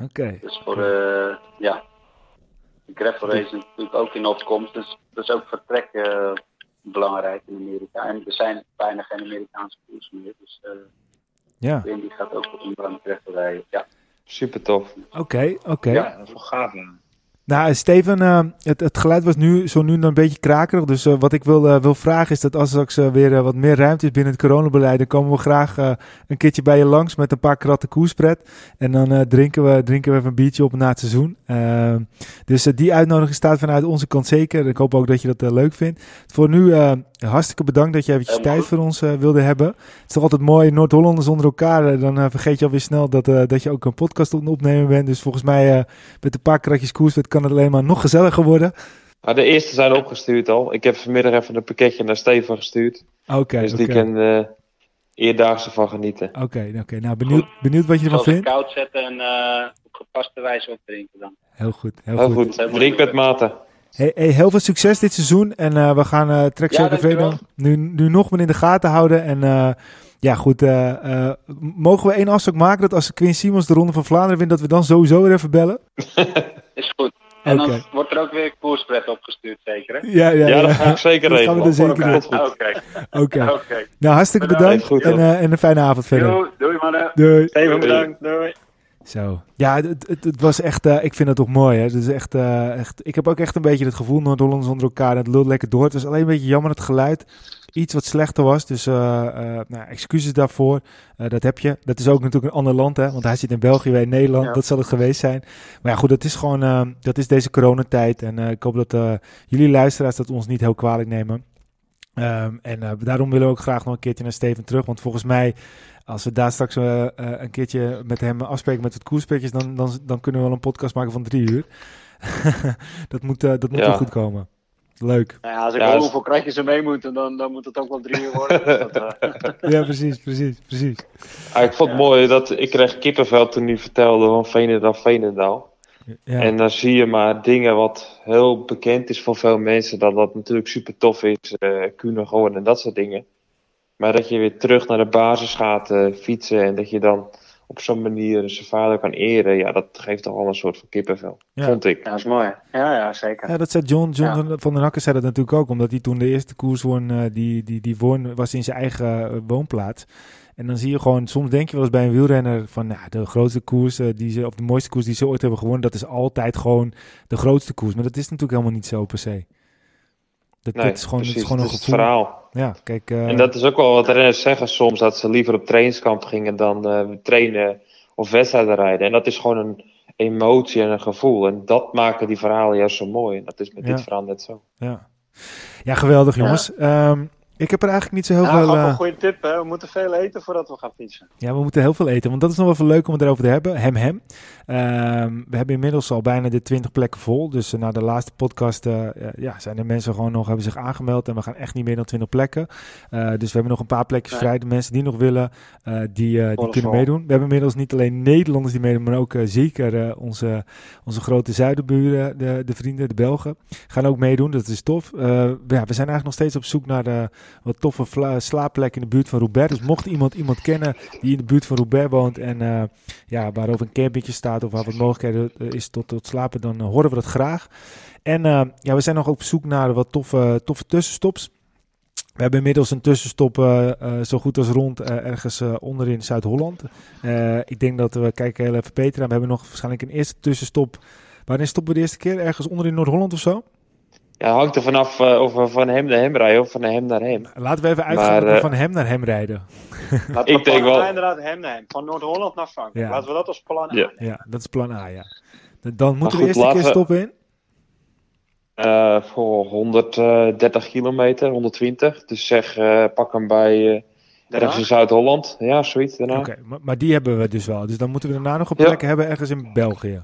Oké. Dus voor eh ja, de gravel race is natuurlijk ook in opkomst. Dus is ook vertrek eh, belangrijk in Amerika. En er zijn bijna geen Amerikaanse koers meer. Dus eh Ja, die gaat ook op een Unbound Gravel rijden. Ja. Super tof. oké, oké. Ja, dat is wel gaaf. Nou, Steven, eh, het, het geluid was nu zo nu een beetje krakerig. Dus eh, wat ik wil, eh, wil vragen is dat als straks weer wat meer ruimte is binnen het coronabeleid, dan komen we graag een keertje bij je langs met een paar kratten koerspret. En dan drinken, we, drinken we even een biertje op na het seizoen. Eh, dus die uitnodiging staat vanuit onze kant zeker. Ik hoop ook dat je dat leuk vindt. Voor nu hartstikke bedankt dat je eventjes Helemaal tijd goed. voor ons eh, wilde hebben. Het is toch altijd mooi, Noord-Hollanders onder elkaar. eh, dan eh, vergeet je alweer snel dat, eh, dat je ook een podcast op opnemen bent. Dus volgens mij eh, met een paar kratjes koerspret kan het alleen maar nog gezelliger worden. Maar de eerste zijn opgestuurd al. Ik heb vanmiddag even een pakketje naar Steven gestuurd. Oké, dus oké. die kan eh eerdaagse van genieten. Oké, oké. Nou, benieuwd, benieuwd wat je ervan vindt. koud zetten en eh, op gepaste wijze opdrinken dan. Heel goed, heel, Heel goed. goed. Drink met mate. Hey, hey, heel veel succes dit seizoen. En eh, we gaan uh, Trek Ja, nu, nu nog meer in de gaten houden. En eh, ja, goed. eh, eh, mogen we één afspraak maken dat als Quinn Simons de Ronde van Vlaanderen wint, dat we dan sowieso weer even bellen? Is goed. En dan wordt er ook weer koerspret opgestuurd, zeker hè? Ja, ja, Ja, ja. dat ga ik zeker Dat gaan we er zeker. Oké, Oké. oké. Nou, hartstikke Bedankt. bedankt. Goed, en, eh, een fijne avond verder. Doei, doei mannen. Doei. Doei. bedankt. Doei. Zo. Ja, het, het, het was echt, eh, ik vind het toch mooi. Hè? Het is echt, eh, echt, ik heb ook echt een beetje het gevoel, Noord-Hollanders onder elkaar, het lult lekker door. Het is alleen een beetje jammer het geluid iets wat slechter was. Dus eh, eh, nou, excuses daarvoor. Eh, dat heb je. Dat is ook natuurlijk een ander land, hè? want hij zit in België, wij in Nederland. Ja. Dat zal het geweest zijn. Maar ja, goed, dat is gewoon, eh, dat is deze coronatijd. En eh, ik hoop dat eh, jullie luisteraars dat ons niet heel kwalijk nemen. Ehm, en eh, daarom willen we ook graag nog een keertje naar Steven terug. Want volgens mij, als we daar straks eh, eh, een keertje met hem afspreken met het koerspetjes, dan, dan, dan kunnen we wel een podcast maken van drie uur. dat moet, eh, dat moet Ja. wel goed komen. Leuk. Nou ja, als ik Ja, hoeveel kratjes er mee moeten, dan, dan moet het ook wel drie uur worden. Dus dat, Ja, precies, precies, precies. Ah, ik vond het mooi dat ik kreeg kippenvel toen hij vertelde van Veenendaal, Veenendaal. Ja, En dan zie je maar dingen wat heel bekend is voor veel mensen. Dat dat natuurlijk super tof is. eh kunnen gewoon en dat soort dingen. Maar dat je weer terug naar de basis gaat eh, fietsen. En dat je dan op zo'n manier zijn vader kan eren. Ja, dat geeft toch al een soort van kippenvel. Ja. Vond ik. ja, dat is mooi. Ja, ja, zeker. Ja, dat zei John, John van den Hakken zei dat natuurlijk ook, omdat hij toen de eerste koers won, eh, die, die, die won, was in zijn eigen eh, woonplaats. En dan zie je gewoon, soms denk je wel eens bij een wielrenner van, nou, de grootste koers, die ze, of de mooiste koers die ze ooit hebben gewonnen, dat is altijd gewoon de grootste koers. Maar dat is natuurlijk helemaal niet zo per se. Dat, Nee, dat is gewoon, precies. het is gewoon een het gevoel. verhaal. Ja, kijk. eh, En dat is ook wel wat renners zeggen soms. Dat ze liever op trainingskamp gingen dan eh, trainen of wedstrijden rijden. En dat is gewoon een emotie en een gevoel. En dat maken die verhalen juist zo mooi. En dat is met Ja. dit verhaal net zo. ja. ja, geweldig jongens. Ehm, ik heb er eigenlijk niet zo heel Ja, veel... eh, een goede tip. Hè. We moeten veel eten voordat we gaan fietsen. Ja, we moeten heel veel eten, want dat is nog wel even leuk om het erover te hebben. Hem, hem. Ehm, we hebben inmiddels al bijna de 20 plekken vol. Dus eh, na de laatste podcast eh, eh, ja, zijn er mensen gewoon nog, hebben zich aangemeld. En we gaan echt niet meer dan 20 plekken. Eh, dus we hebben nog een paar plekjes Nee. vrij. De mensen die nog willen, eh, die, eh, die kunnen meedoen. We hebben inmiddels niet alleen Nederlanders die meedoen, maar ook eh, zeker eh, onze, onze grote zuidenburen, de, de vrienden, de Belgen, gaan ook meedoen. Dat is tof. Eh, ja, we zijn eigenlijk nog steeds op zoek naar eh, wat toffe slaapplekken in de buurt van Roubaix. Dus mocht iemand iemand kennen die in de buurt van Roubaix woont en eh, ja, waar ook een campingje staat of waar wat mogelijkheden eh, is tot, tot slapen, dan eh, horen we dat graag. En ja, we zijn nog op zoek naar wat toffe, toffe tussenstops. We hebben inmiddels een tussenstop zo goed als rond eh, ergens onderin Zuid-Holland. Ik denk dat we kijken heel even Peter aan. We hebben nog waarschijnlijk een eerste tussenstop. Wanneer stoppen we de eerste keer? Ergens onderin Noord-Holland of zo? Ja, hangt er vanaf eh, of we van hem naar hem rijden of van hem naar hem. Laten we even uitgaan Maar, dat we eh, van hem naar hem rijden. Laten Ik we denk plan wel- inderdaad hem nemen. Van Noord-Holland naar Frankrijk. Ja. Laten we dat als plan A Ja. dat is plan A, ja. Dan- moeten we eerst een keer stoppen in. Eh, voor 130 kilometer, 120. Dus zeg, eh, pak hem bij eh Daarna? ergens in Zuid-Holland. Ja, zoiets daarna. Oké, maar, maar die hebben we dus wel. Dus dan moeten we daarna nog een Ja. plek hebben ergens in België.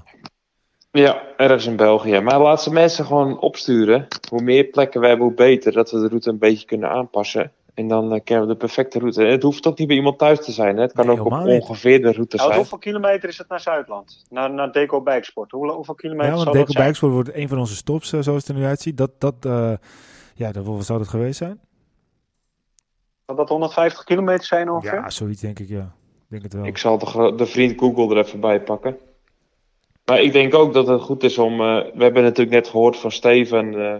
Ja, ergens in België. Maar laat ze mensen gewoon opsturen. Hoe meer plekken we hebben, hoe beter. Dat we de route een beetje kunnen aanpassen. En dan uh, kennen we de perfecte route. Het hoeft ook niet bij iemand thuis te zijn. Hè? Het kan Nee, ook op ongeveer de route Nou, zijn. hoeveel kilometer is het naar Zuidland? Naar, naar Deco Bijksport? Hoe, hoeveel kilometer Ja, want Deco dat zijn? Bijksport wordt een van onze stops, eh, zoals het er nu uitziet. Dat, dat eh, ja, dat, zou dat geweest zijn? Zal dat 150 kilometer zijn ongeveer? Ja, zoiets denk ik, ja. Ik denk het wel. Ik zal de, de vriend Google er even bij pakken. Maar ik denk ook dat het goed is om. eh, we hebben natuurlijk net gehoord van Steven. eh,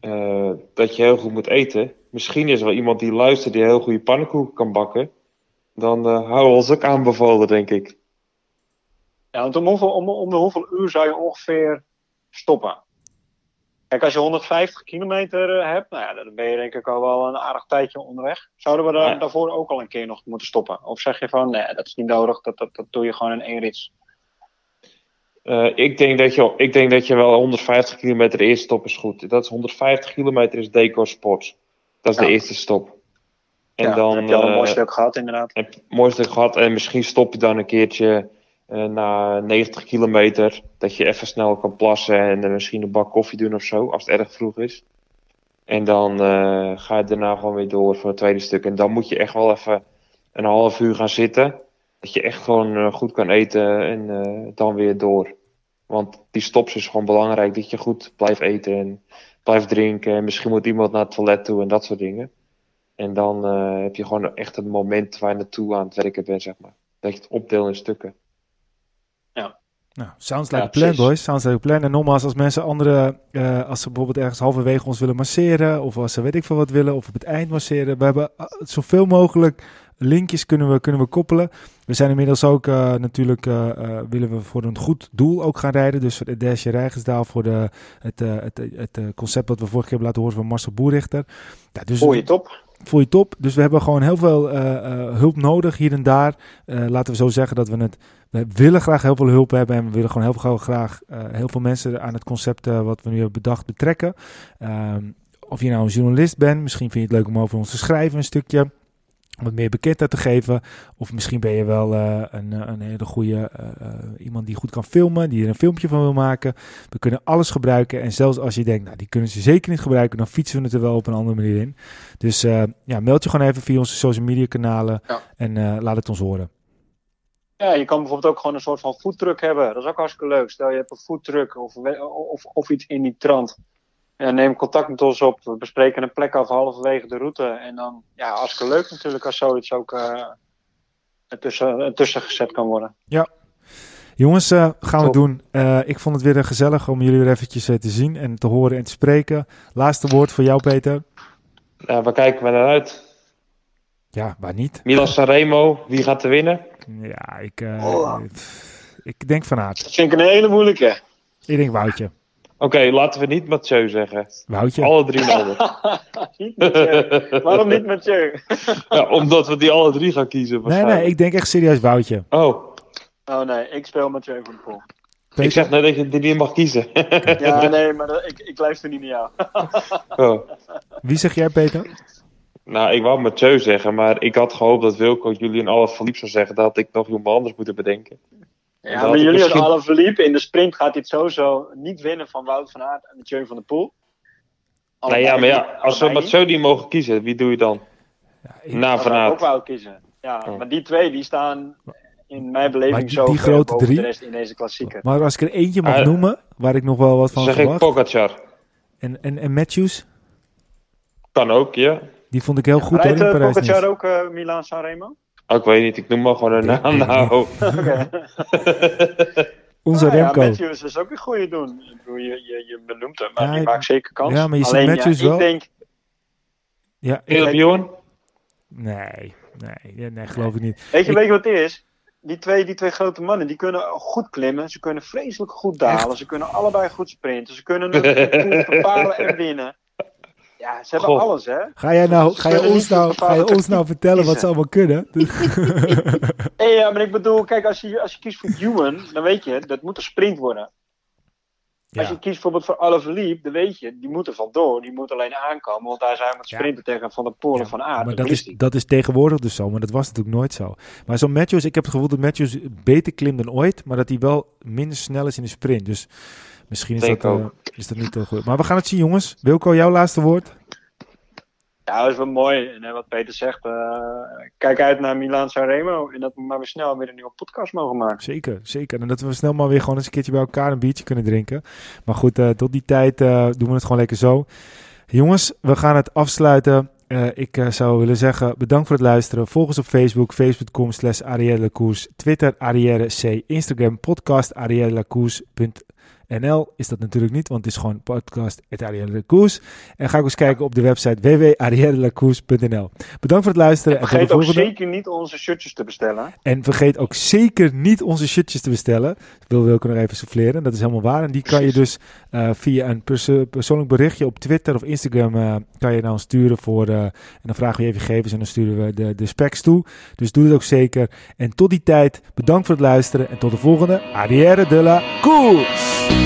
eh, dat je heel goed moet eten. Misschien is er wel iemand die luistert die heel goede pannenkoeken kan bakken. Dan houden we ons ook aanbevolen, denk ik. Ja, want om, hoeveel, om, om de hoeveel uur zou je ongeveer stoppen? Kijk, als je 150 kilometer hebt, nou ja, dan ben je denk ik al wel een aardig tijdje onderweg. Zouden we daar, Ja. daarvoor ook al een keer nog moeten stoppen? Of zeg je van, nee, dat is niet nodig, dat, dat, dat doe je gewoon in één rits? Eh, ik, denk dat je, ik denk dat je wel 150 kilometer eerst stop is goed. Dat is 150 kilometer is Deco Sports. Dat is Ja. de eerste stop. En ja, dan, heb je al een eh, mooi stuk gehad, inderdaad. heb je een mooi stuk gehad. En misschien stop je dan een keertje eh, na 90 kilometer. Dat je even snel kan plassen en dan misschien een bak koffie doen of zo. Als het erg vroeg is. En dan ga je daarna gewoon weer door voor het tweede stuk. En dan moet je echt wel even een half uur gaan zitten. Dat je echt gewoon eh, goed kan eten en eh, dan weer door. Want die stops is gewoon belangrijk. Dat je goed blijft eten en blijft drinken. En misschien moet iemand naar het toilet toe en dat soort dingen. En dan eh, heb je gewoon echt een moment waar je naartoe aan het werken bent, zeg maar. Dat je het opdeelt in stukken. Nou, sounds Ja, like a plan, precies. boys. Sounds like a plan. En nogmaals, als mensen andere, eh, als ze bijvoorbeeld ergens halverwege ons willen masseren, of als ze weet ik veel wat willen, of op het eind masseren, we hebben eh, zoveel mogelijk linkjes kunnen we, kunnen we koppelen. We zijn inmiddels ook eh, natuurlijk, eh, eh, willen we voor een goed doel ook gaan rijden. Dus voor de Desje Rijgensdaal, voor de, het, eh, het, het, eh, concept wat we vorige keer hebben laten horen van Marcel Boerichter. Ja, dus Goeie top. Voel je top. Dus we hebben gewoon heel veel eh, eh, hulp nodig hier en daar. Eh, laten we zo zeggen dat we het. We willen graag heel veel hulp hebben. En we willen gewoon heel veel graag heel veel mensen aan het concept wat we nu hebben bedacht betrekken. Ehm, of je nou een journalist bent, misschien vind je het leuk om over ons te schrijven een stukje. Om wat meer bekendheid te geven. Of misschien ben je wel eh, een, eh, een hele goede eh, iemand die goed kan filmen, die er een filmpje van wil maken. We kunnen alles gebruiken. En zelfs als je denkt, nou, die kunnen ze zeker niet gebruiken, dan fietsen we het er wel op een andere manier in. Dus ja, meld je gewoon even via onze social media kanalen Ja. en laat het ons horen. Ja, je kan bijvoorbeeld ook gewoon een soort van foodtruck hebben. Dat is ook hartstikke leuk. Stel je hebt een foodtruck of, of, of iets in die trant. Ja, neem contact met ons op. We bespreken een plek af halverwege de route. En dan, ja, hartstikke leuk natuurlijk als zoiets ook eh ertussen, ertussen gezet kan worden. Jongens, eh, gaan we doen. Eh, ik vond het weer gezellig om jullie weer eventjes eh, te zien en te horen en te spreken. Laatste woord voor jou, Peter. Nou, waar kijken we naar uit? Ja, waar niet? Milan Sanremo, wie gaat er winnen? Ja, ik, eh, Oh. ik denk Van Aert. Dat vind ik een hele moeilijke. Ik denk Woutje. Oké, laten we niet Mathieu zeggen. Woutje? Alle drie Mathieu. Waarom niet Mathieu? ja, omdat we die alle drie gaan kiezen. nee, waarschijnlijk. nee, ik denk echt serieus Woutje. Oh, Oh nee, ik speel Mathieu voor de pool. Peter? ik zeg net dat je die niet mag kiezen. Ja, nee, maar dat- ik, ik luister niet naar jou. oh. Wie zeg jij, Peter? Nou, ik wou Mathieu zeggen, maar ik had gehoopt dat Wilco jullie een alle verliep zou zeggen. Dat had ik nog iemand anders moeten bedenken. Ja, maar ik jullie misschien- verliepen. In de sprint gaat hij het sowieso niet winnen van Wout van Aert en Mathieu van der Poel. Nou ja, maar ja, als we. Mathieu niet mogen kiezen, wie doe je dan? Ja, ik- Na Van zou ik ook Aert. Wout kiezen. Ja, Oh. maar die twee die staan in mijn beleving die- zo die grote boven drie? de rest in deze klassieker. maar als ik er eentje mag Ah, noemen, waar ik nog wel wat van zeg ik verwacht. Pogacar. En, en, en Matthews, Kan ook, ja. die vond ik heel goed hoor, in uh, Parijs. Pogacar ook uh, Milan Sanremo? Oh, ik weet niet, ik noem maar gewoon een naam. Nou. Oké. Onze Nou ja, Remco. Matthews is ook een goede doen. Ik bedoel, je, je, je benoemt hem, maar Ja, die maakt zeker kans. ja, maar je ziet Alleen, Matthews ja, wel. Ik denk, Ja, ik, nee, nee, ja, nee, geloof ik niet. weet je, Ik- weet je wat het is? Die twee, die twee grote mannen, die kunnen goed klimmen. Ze kunnen vreselijk goed dalen. Ze kunnen allebei goed sprinten. Ze kunnen bepalen en winnen. Ja, ze hebben Goh. alles, hè? Ga jij nou, ga je ons nou, ga je ons nou vertellen wat ze allemaal kunnen? Hey, ja, maar ik bedoel, kijk, als je, als je kiest voor Ewan, dan weet je, dat moet een sprint worden. Ja. Als je kiest bijvoorbeeld voor Alaphilippe, dan weet je, die moet er vandoor. Die moet alleen aankomen, want daar zijn we met Ja. sprinten tegen Van de Polen Ja, van aard. maar Dat is, dat is tegenwoordig dus zo, maar dat was natuurlijk nooit zo. Maar zo'n Matthews, ik heb het gevoel dat Matthews beter klimt dan ooit, maar dat hij wel minder snel is in de sprint. Dus misschien is, Denk dat, eh, ook. is dat niet heel goed. Maar we gaan het zien, jongens. Wilco, jouw laatste woord? Ja, dat is wel mooi. En wat Peter zegt, eh, kijk uit naar Milaan Sanremo. En dat we maar weer snel weer een nieuwe podcast mogen maken. Zeker, zeker. En dat we snel maar weer gewoon eens een keertje bij elkaar een biertje kunnen drinken. Maar goed, eh, tot die tijd eh, doen we het gewoon lekker zo. Jongens, we gaan het afsluiten. Eh, ik zou willen zeggen, bedankt voor het luisteren. Volg ons op Facebook, facebook.com slash. Twitter, Arielle C. Instagram, podcast, ariellelacours.nl is dat natuurlijk niet, want het is gewoon podcast, Arielle Lacours. En ga ook eens kijken op de website www.ariellelacours.nl. Bedankt voor het luisteren. En en tot de vergeet ook volgende. zeker niet onze shirtjes te bestellen. En vergeet ook zeker niet onze shirtjes te bestellen. Dat wil Wilco nog even souffleren. Dat is helemaal waar. En die kan je dus eh, via een perso- persoonlijk berichtje op Twitter of Instagram eh, kan je nou sturen voor. eh, en dan vragen we je even gegevens en dan sturen we de, de specs toe. Dus doe het ook zeker. En tot die tijd, bedankt voor het luisteren. En tot de volgende. Arrière de la course!